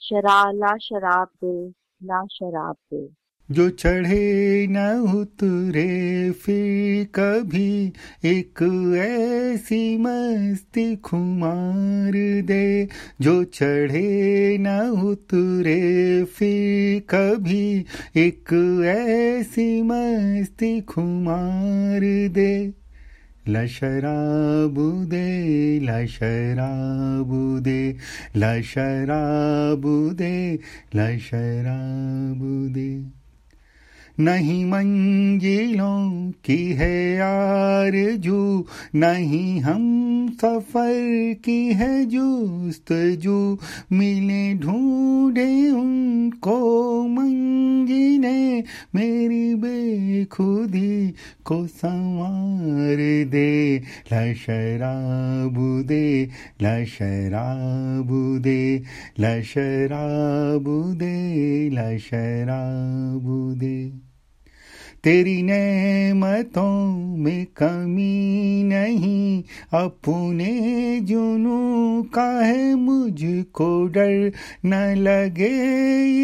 शरा, ला शराब दे, ला शराब दे। जो चढ़े न उतरे, फिर कभी एक ऐसी मस्ती खुमार दे। जो चढ़े न उतरे, फिर कभी एक ऐसी मस्ती खुमार दे। ला शराब दे, ला शराब दे, ला शराब दे, ला शराब दे। नहीं मंजिलों की है यार आरज़ू, नहीं हम सफ़र की है जुस्तजू। मिले ढूंढे उनको मंजिले मेरी बेखुदी को संवार दे। ला शराब दे, ला शराब दे, ला शराब दे, ला शराब दे। तेरी नेमतों में कमी नहीं। अपने जुनू का है मुझको डर न लगे,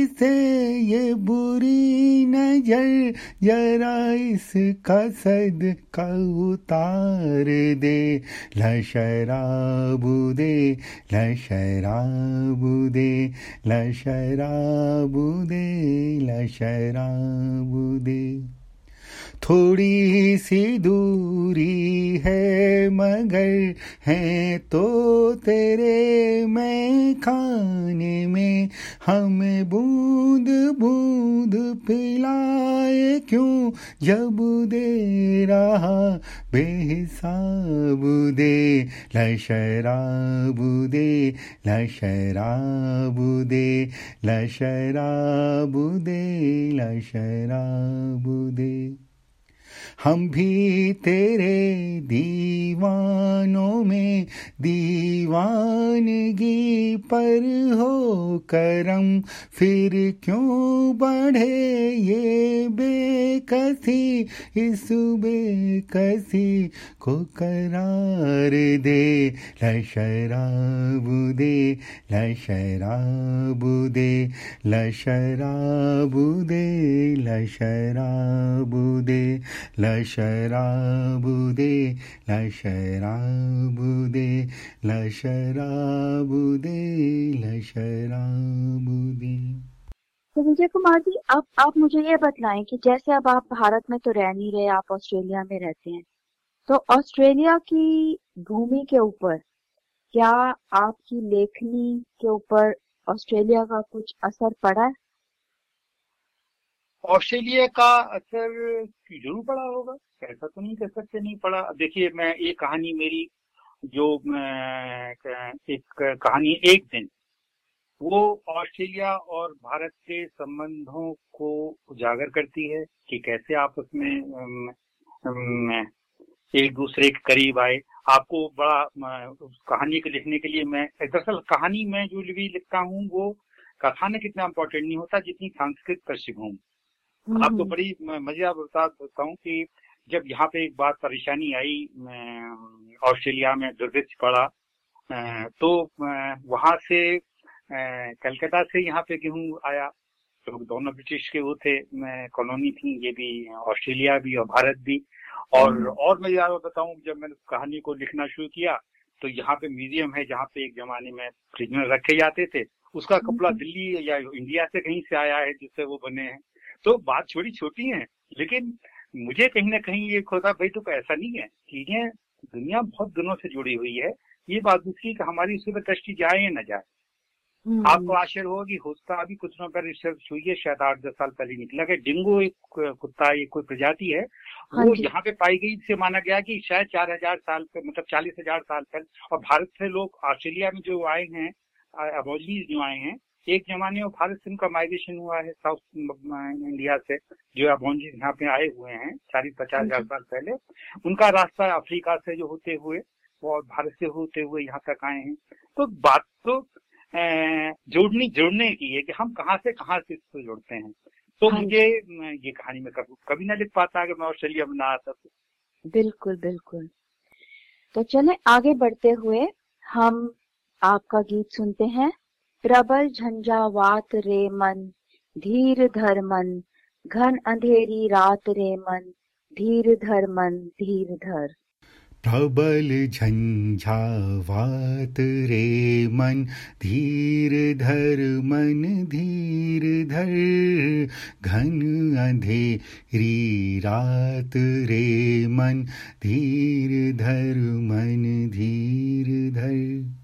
इसे ये बुरी नज़र जरा इसका सद का उतार दे। ला शराब दे, ला शराब दे, ला शराब दे, ला शराब दे। थोड़ी सी दूरी है, मगर है तो तेरे मैं खाने में। हमें बूंद बूंद पिलाए क्यों? जब दे रहा बेहिसाब दे, ला दे, ला शराब दे, ला शराब दे, ला शराब दे। हम भी तेरे दीवानों में दीवानगी पर हो करम। फिर क्यों बढ़े ये बेकसी? इस बेकसी को करार दे, ला दे ला दे ला दे, ला शराब दे, ला शराब दे ला शराब दे ला शराब दे ला शराब दे तो विजय कुमार जी, अब आप मुझे ये बतलाएँ कि जैसे अब आप भारत में तो रह नहीं रहे, आप ऑस्ट्रेलिया में रहते हैं तो ऑस्ट्रेलिया की भूमि के ऊपर क्या आपकी लेखनी के ऊपर ऑस्ट्रेलिया का कुछ असर पड़ा है? ऑस्ट्रेलिया का असर ज़रूर पड़ा होगा ऐसा तो नहीं कह सकते नहीं पड़ा। देखिए मैं एक कहानी मेरी जो एक कहानी एक दिन वो ऑस्ट्रेलिया और भारत के संबंधों को उजागर करती है कि कैसे आप में अम, अम, एक दूसरे के करीब आए। आपको बड़ा उस कहानी को लिखने के लिए मैं दरअसल कहानी में जो भी लिखता हूँ वो कथानक इतना इम्पोर्टेंट नहीं होता जितनी सांस्कृतिक पृष्ठभूमि आपको बड़ी म- मज़ेदार बता देता हूँ कि जब यहाँ पे एक बात परेशानी आई ऑस्ट्रेलिया में दुर्भिक्ष पड़ा तो वहाँ से कलकत्ता से यहाँ पे गेहूँ आया। तो दोनों ब्रिटिश के वो थे कॉलोनी थी ये भी ऑस्ट्रेलिया भी और भारत भी। और हम्म। और मैं यार बताऊँ जब मैंने कहानी को लिखना शुरू किया तो यहाँ पे म्यूज़ियम है जहाँ पे एक जमाने में में रखे जाते थे। उसका कपड़ा दिल्ली या इंडिया से कहीं से आया है जिससे वो बने हैं। तो बात छोटी छोटी है लेकिन मुझे कहीं ना कहीं ये होता भाई तो ऐसा नहीं है चीज़ें दुनिया बहुत दिनों से जुड़ी हुई है। ये बात दूसरी कि हमारी उसी पर दृष्टि जाए या ना जाए। हम्म, आपको आश्चर्य होगा कि होता अभी कुछ दिनों पहले रिसर्च हुई है शायद आठ दस साल पहले निकला कि डेंगू एक कुत्ता एक कोई प्रजाति है हाँ वो। यहाँ पे पाई गई से माना गया कि शायद चार हज़ार साल पे मतलब चालीस हज़ार साल पहले और भारत से लोग ऑस्ट्रेलिया में जो आए हैं अबोरीज जो आए हैं एक जमाने में भारत से उनका माइग्रेशन हुआ है साउथ इंडिया से जो अबोरीज यहाँ पे आए हुए हैं चालीस पचास हज़ार साल पहले। उनका रास्ता अफ्रीका से जो होते हुए वो भारत से होते हुए यहाँ तक आए हैं। तो बात तो जोड़नी जोड़ने की है कि हम कहाँ से कहाँ से इसको जोड़ते हैं। तो हाँ मुझे ये कहानी में कभी कभी ना लिख पाता अगर मैं ऑस्ट्रेलिया में ना आता तो। बिल्कुल बिल्कुल। तो चले आगे बढ़ते हुए हम आपका गीत सुनते हैं। प्रबल झंझावात रे मन, धीर धर मन, घन अंधेरी रात रे मन, धीर धर मन, धीर धर। प्रबल झंझावात रे मन, धीर धर मन, धीर धर। घन अंधेरी रात रे मन, धीर धर मन, धीर धर।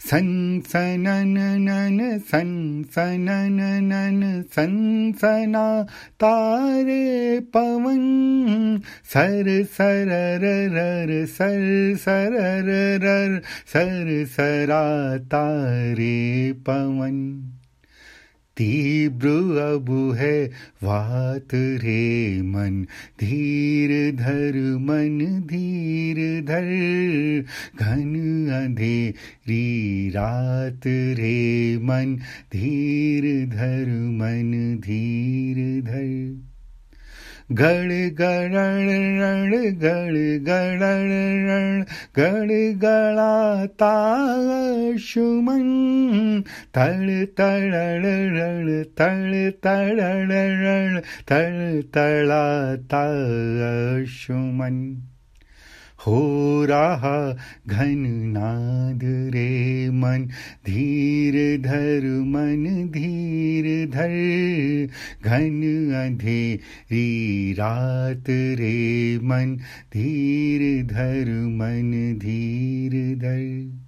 सन सन नन सन नन सन सना तारे पवन, सर सर रर सर सर रर सर सरा तारे पवन। तीव्र अब है। रे मन धीर धर मन धीर धर। घन अंधेरी रात रे मन धीर धर मन धीर धर ಗಳಿ ಗಣ ಗಳಿ ಗಣ ಗಳಿಗಳ ತಾಶುಮನ್ ತಳಿ ತಳಳಳಳು ತಳಿ ತಳಳಳಳು ತಳಿ ತಳ ತಾಶುಮನ್ हो रहा घन नाद रे मन, धीर धर मन, धीर धर। घन अंधेरी रात रे मन, धीर धर मन, धीर धर।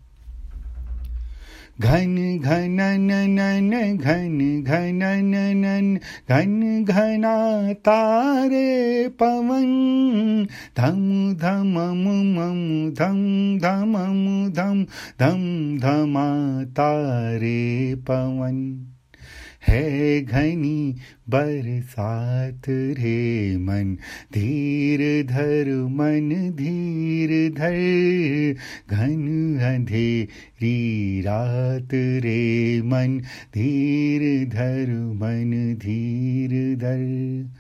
Ghain ghain nine nine nine nine ghain ghain nine nine nine ghain ghaina tare pavan dham dham mum mum dham dham mum dham dham dhama tare pavan है घनी बरसात रे मन धीर धर मन धीर धर। घन अंधेरी रात रे मन धीर धर मन धीर धर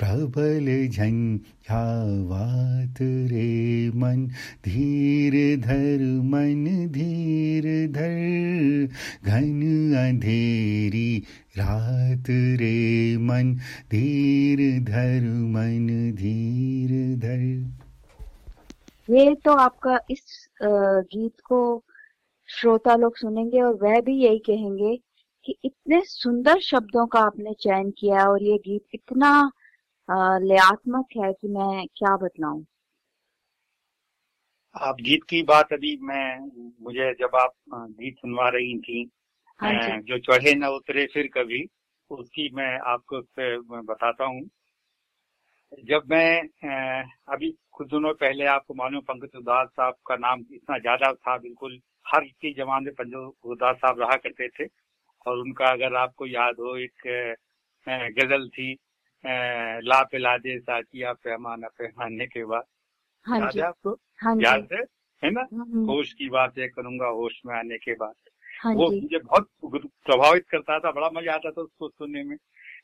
प्रबल झंझावात रे मन, धीर धर मन, धीर धर। घन अंधेरी रात रे मन, धीर धर मन, धीर धर। ये तो आपका इस गीत को श्रोता लोग सुनेंगे और वह भी यही कहेंगे कि इतने सुंदर शब्दों का आपने चयन किया और ये गीत इतना लयात्मक है कि मैं क्या बतलाऊं? आप गीत की बात अभी मैं मुझे जब आप गीत सुनवा रही थी हाँ जो। चढ़े न उतरे फिर कभी उसकी मैं आपको बताता हूँ। जब मैं अभी कुछ दिनों पहले आपको मालूम पंकज उदास साहब का नाम इतना ज़्यादा था बिल्कुल हर के जमाने में पंकज उदास साहब रहा करते थे। और उनका अगर आपको याद हो एक गज़ल थी ला पिला दे साकिया पैमाना पैमाने के बाद। हाँ याद है आपको? हाँ याद है? है ना? हम्म, होश की बातें करूँगा होश में आने के बाद। हाँ वो मुझे बहुत प्रभावित करता था बड़ा मज़ा आता था उसको सुनने में।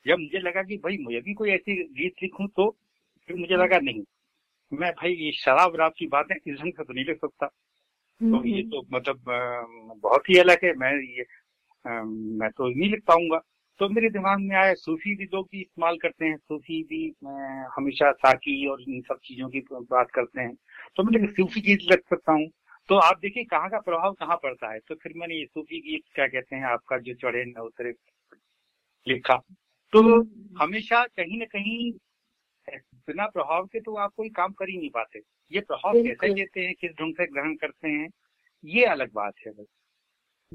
जब मुझे लगा कि भाई मुझे भी कोई ऐसी गीत लिखूं तो फिर मुझे लगा नहीं। मैं भाई ये शराब वराब की बातें इस ढंग से तो नहीं लिख सकता। तो ये तो मतलब बहुत ही अलग है। मैं ये मैं तो नहीं लिख पाऊँगा। तो मेरे दिमाग में आया सूफी भी लोग भी इस्तेमाल करते हैं। सूफी भी हमेशा साकी और इन सब चीज़ों की बात करते हैं। तो मैं सूफी गीत लग सकता हूँ। तो आप देखिए कहाँ का प्रभाव कहाँ पड़ता है। तो फिर मैंने ये सूफी गीत क्या कहते हैं आपका जो चढ़े न उतरे लिखा। तो हमेशा कहीं ना कहीं बिना प्रभाव के तो आप कोई काम कर ही नहीं पाते। ये प्रभाव कैसे। लेते हैं किस ढंग से ग्रहण करते हैं ये अलग बात है बस।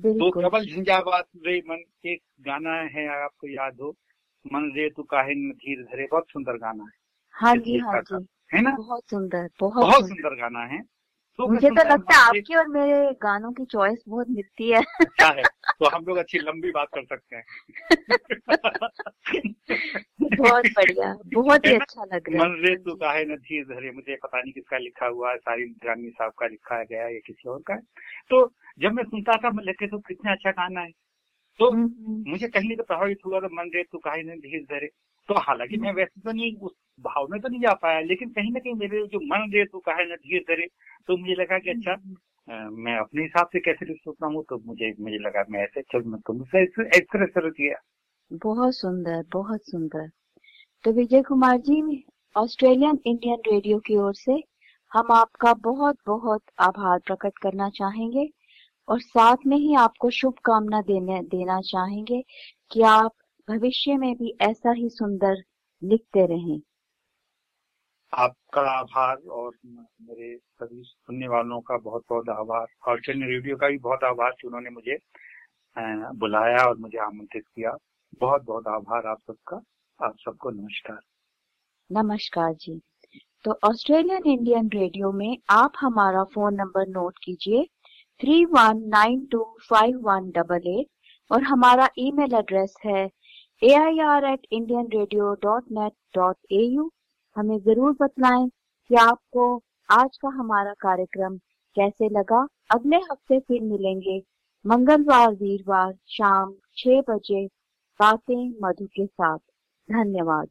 तो कबल प्रबल झंझावात रे मन एक गाना है आपको याद हो। मन रे तू काहे न धीर धरे बहुत सुंदर गाना है। हाँ जी हाँ जी। है ना? बहुत सुंदर बहुत बहुत सुंदर गाना है। मुझे तो लगता है हूँ, आपकी और मेरे गानों की चॉइस बहुत मिलती है। अच्छा है तो हम लोग अच्छी लंबी बात कर सकते हैं। बहुत बढ़िया बहुत ही अच्छा लग रहा मन रे है तू काहे न धीर धरे मुझे पता नहीं किसका लिखा हुआ है सारी जानी साहब का लिखा गया या किसी और का। है तो जब मैं सुनता था मैं लिखे तो कितना अच्छा गाना है। तो हम्म, हम्म, मुझे कहीं तो प्रभावित हुआ तो मन रे तू काहे न धीर धरे। तो हालाँकि मैं वैसे तो नहीं उस भाव में तो नहीं जा पाया लेकिन कहीं ना कहीं मेरे जो मन रे तू काहे न धीर धरे। तो मुझे लगा कि अच्छा अ, मैं अपने हिसाब से कैसे लिख सकता हूँ तो मुझे मुझे लगा मैं ऐसे चल मैं तुमसे इस इस तरह से किया बहुत सुंदर बहुत सुंदर। तो Vijay Kumar ji Australian Indian radio की ओर से हम आपका बहुत बहुत आभार प्रकट करना चाहेंगे और साथ में ही आपको शुभकामना देने देना चाहेंगे कि आप भविष्य में भी ऐसा ही सुंदर लिखते रहें। आपका आभार और मेरे सभी सुनने वालों का बहुत बहुत आभार ऑस्ट्रेलियन रेडियो का भी बहुत आभार कि उन्होंने मुझे बुलाया और मुझे आमंत्रित किया। बहुत बहुत आभार आप सबका। आप सबको नमस्कार। नमस्कार जी। तो ऑस्ट्रेलियन इंडियन रेडियो में आप हमारा फ़ोन नंबर नोट कीजिए three one nine two five one double eight और हमारा ईमेल एड्रेस है A I R at Indian radio dot net dot U हमें ज़रूर बतलाएँ कि आपको आज का हमारा कार्यक्रम कैसे लगा। अगले हफ़्ते फिर मिलेंगे। मंगलवार, वीरवार, शाम छह बजे, बातें मधु के साथ। धन्यवाद।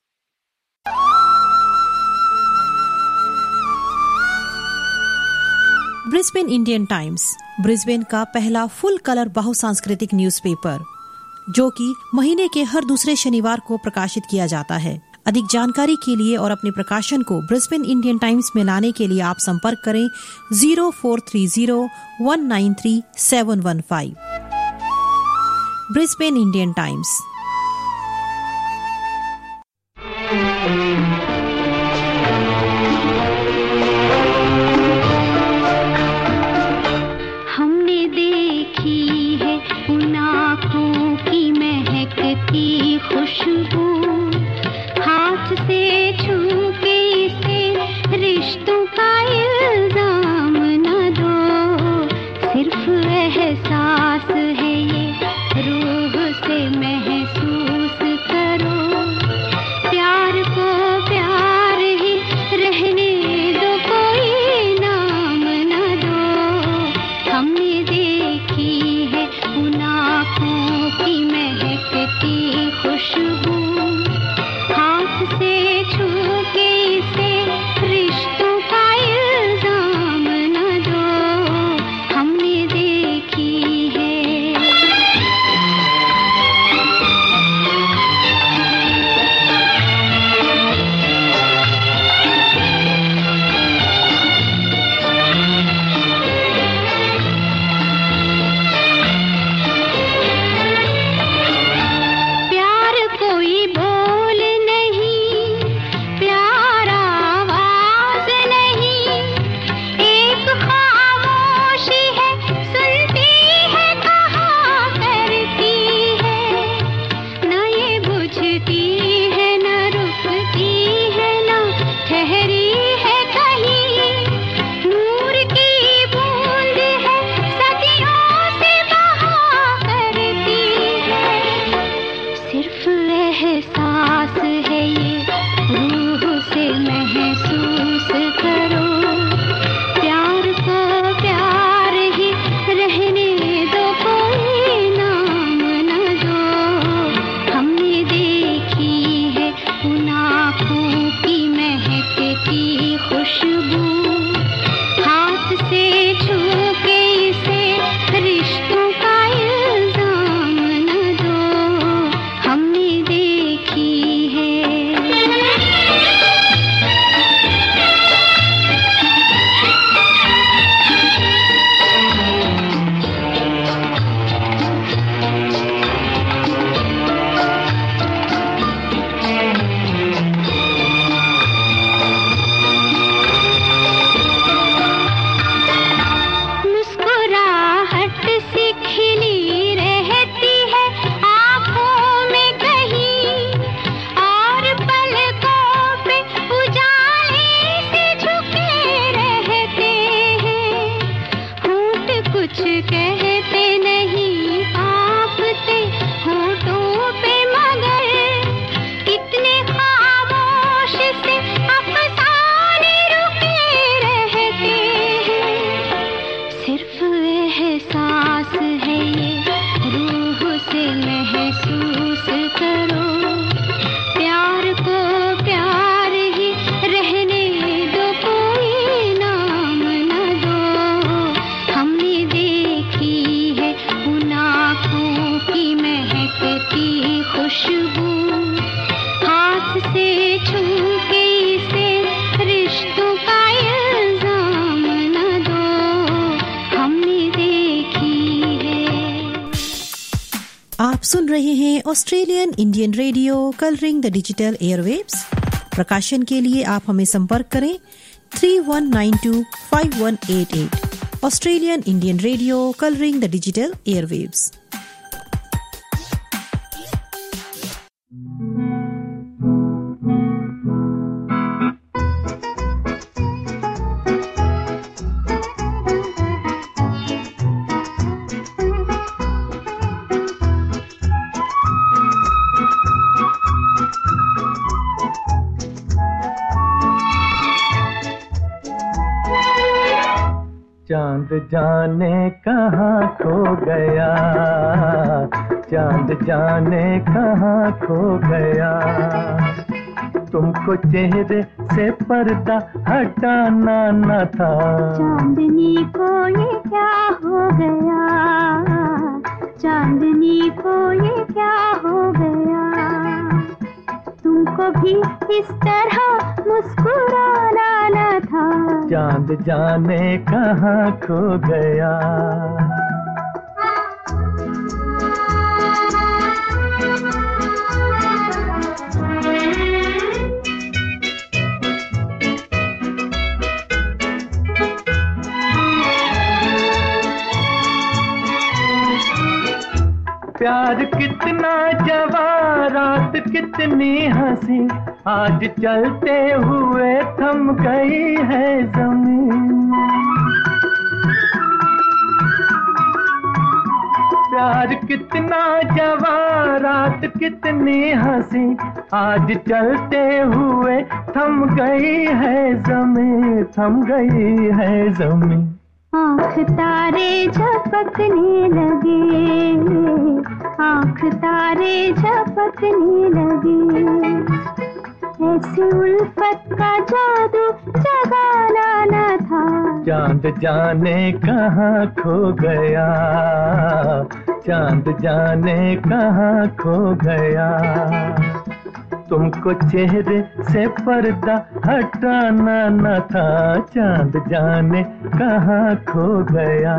ब्रिस्बेन इंडियन टाइम्स, ब्रिस्बेन का पहला फुल कलर बहुसांस्कृतिक न्यूज़पेपर। जो कि महीने के हर दूसरे शनिवार को प्रकाशित किया जाता है। अधिक जानकारी के लिए और अपने प्रकाशन को ब्रिस्बेन इंडियन टाइम्स में लाने के लिए आप संपर्क करें zero four three zero one nine three seven one five. Brisbane Indian Times. हमने देखी है उन Australian Indian radio colouring the digital airwaves. प्रकाशन के लिए आप हमें संपर्क करें three one nine two five one eight eight Australian Indian radio colouring the digital airwaves चाँद जाने कहाँ खो गया? चाँद जाने कहाँ खो गया? तुमको चेहरे से पर्दा हटाना न था। चांदनी को ये क्या हो गया? चांदनी को ये क्या हो गया? तुमको भी इस तरह मुस्कुराना न था। चाँद जाने कहाँ खो गया? प्यार कितना जवा रात कितनी हँसी। आज चलते हुए थम गई है ज़मीन। प्यार कितना जवा रात कितनी हँसी। आज चलते हुए थम गई है ज़मीन, थम गई है ज़मीन। आँख तारे झपकने लगे। आँख तारे झपकने लगे। ऐसी उल्फत का जादू जगाना न था। चाँद जाने कहाँ खो गया। चाँद जाने कहाँ खो गया। तुमको चेहरे से पर्दा हटाना न था चाँद जाने कहाँ खो गया।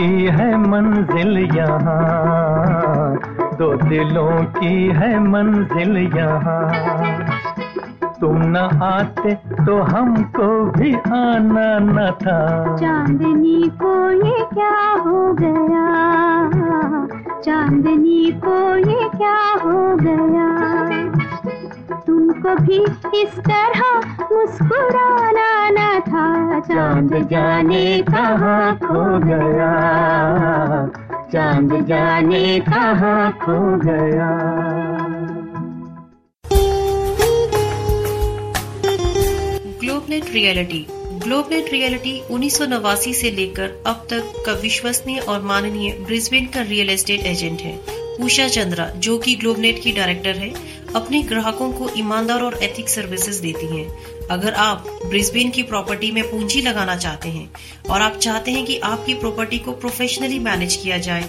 की है मंजिल यहाँ। दो दिलों की है मंजिल यहाँ। तुम न आते तो हमको भी आना न था। चांदनी को ये क्या हो गया? चांदनी को ये क्या हो गया? तुमको भी इस तरह मुस्कुराना न था, चाँद जाने कहाँ खो गया। चाँद जाने कहाँ खो गया। ग्लोबनेट रियलिटी। ग्लोबनेट रियलिटी उन्नीस से लेकर अब तक का विश्वसनीय और माननीय ब्रिस्बेन का रियल एस्टेट एजेंट है। उषा चंद्रा, जो कि ग्लोबनेट की डायरेक्टर है, अपने ग्राहकों को ईमानदार और एथिक सर्विसेज़ देती हैं। अगर आप ब्रिस्बेन की प्रॉपर्टी में पूंजी लगाना चाहते हैं और आप चाहते हैं कि आपकी प्रॉपर्टी को प्रोफेशनली मैनेज किया जाए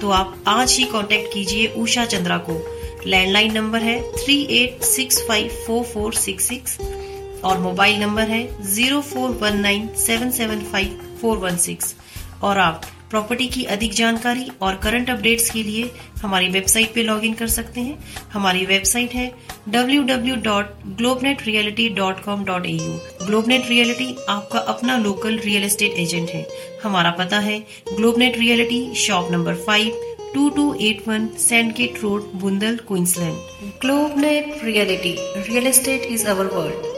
तो आप आज ही कांटेक्ट कीजिए उषा चंद्रा को। लैंडलाइन नंबर है three eight six five four four six six और मोबाइल नंबर है zero four one nine seven seven five four one six. और आप प्रॉपर्टी की अधिक जानकारी और करंट अपडेट्स के लिए हमारी वेबसाइट पे लॉग इन कर सकते हैं। हमारी वेबसाइट है www.globenetreality.com.au ग्लोबनेट रियलिटी आपका अपना लोकल रियल एस्टेट एजेंट है। हमारा पता है Globenet realty shop number five two two eight one Sandgate road Boondall Queensland Globenet realty real estate is our world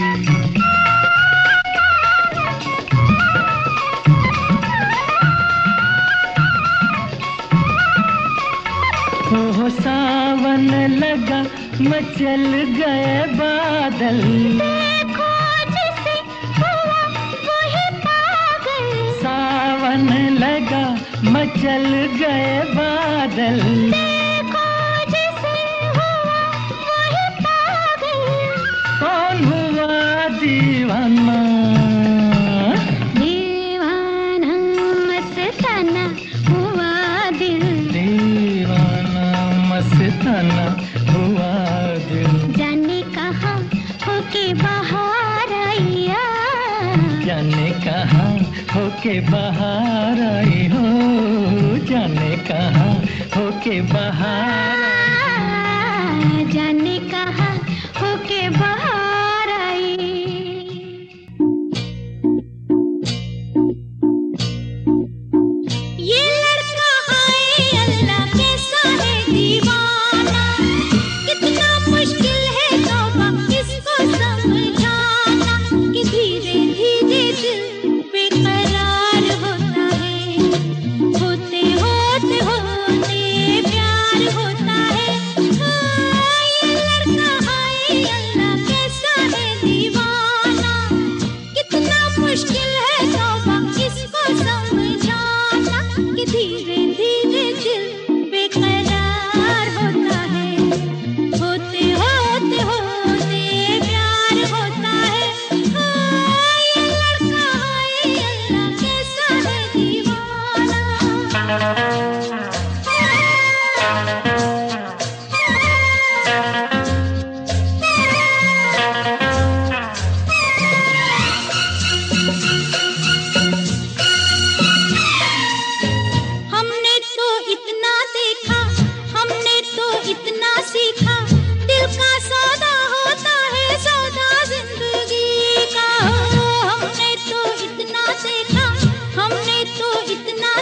लगा मचल गए बादल। सावन लगा मचल गए बादल। देखो होके बाहर आई हो जाने कहा होके बाहर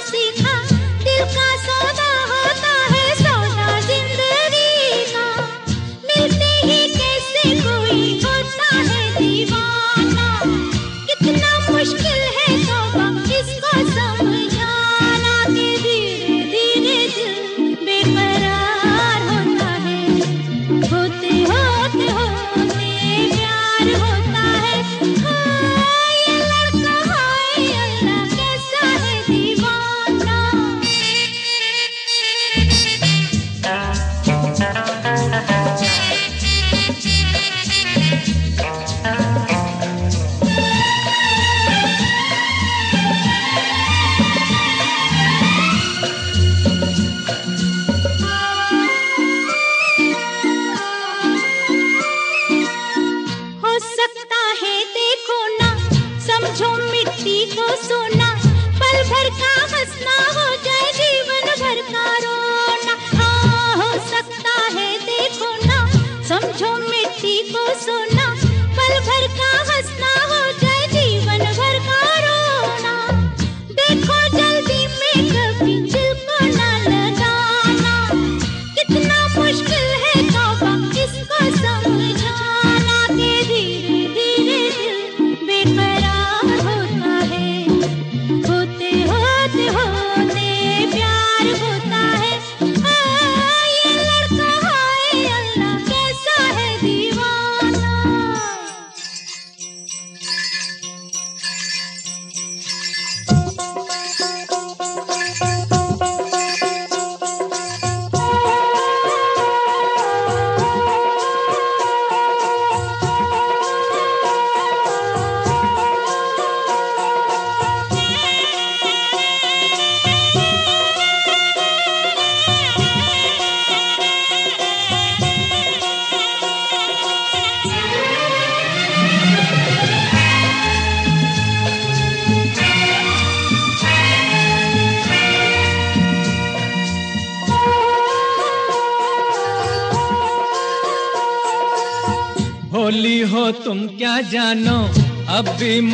सीखा दिल का सा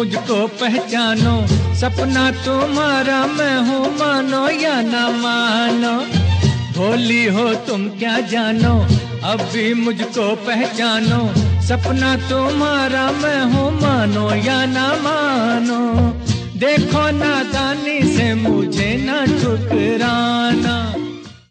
मुझको पहचानो, सपना तुम्हारा मैं हूँ, मानो या ना मानो। भोली हो तुम क्या जानो, अब भी मुझको पहचानो, सपना तुम्हारा मैं हूँ, मानो या ना मानो। देखो नादानी से मुझे ना ठुकराना।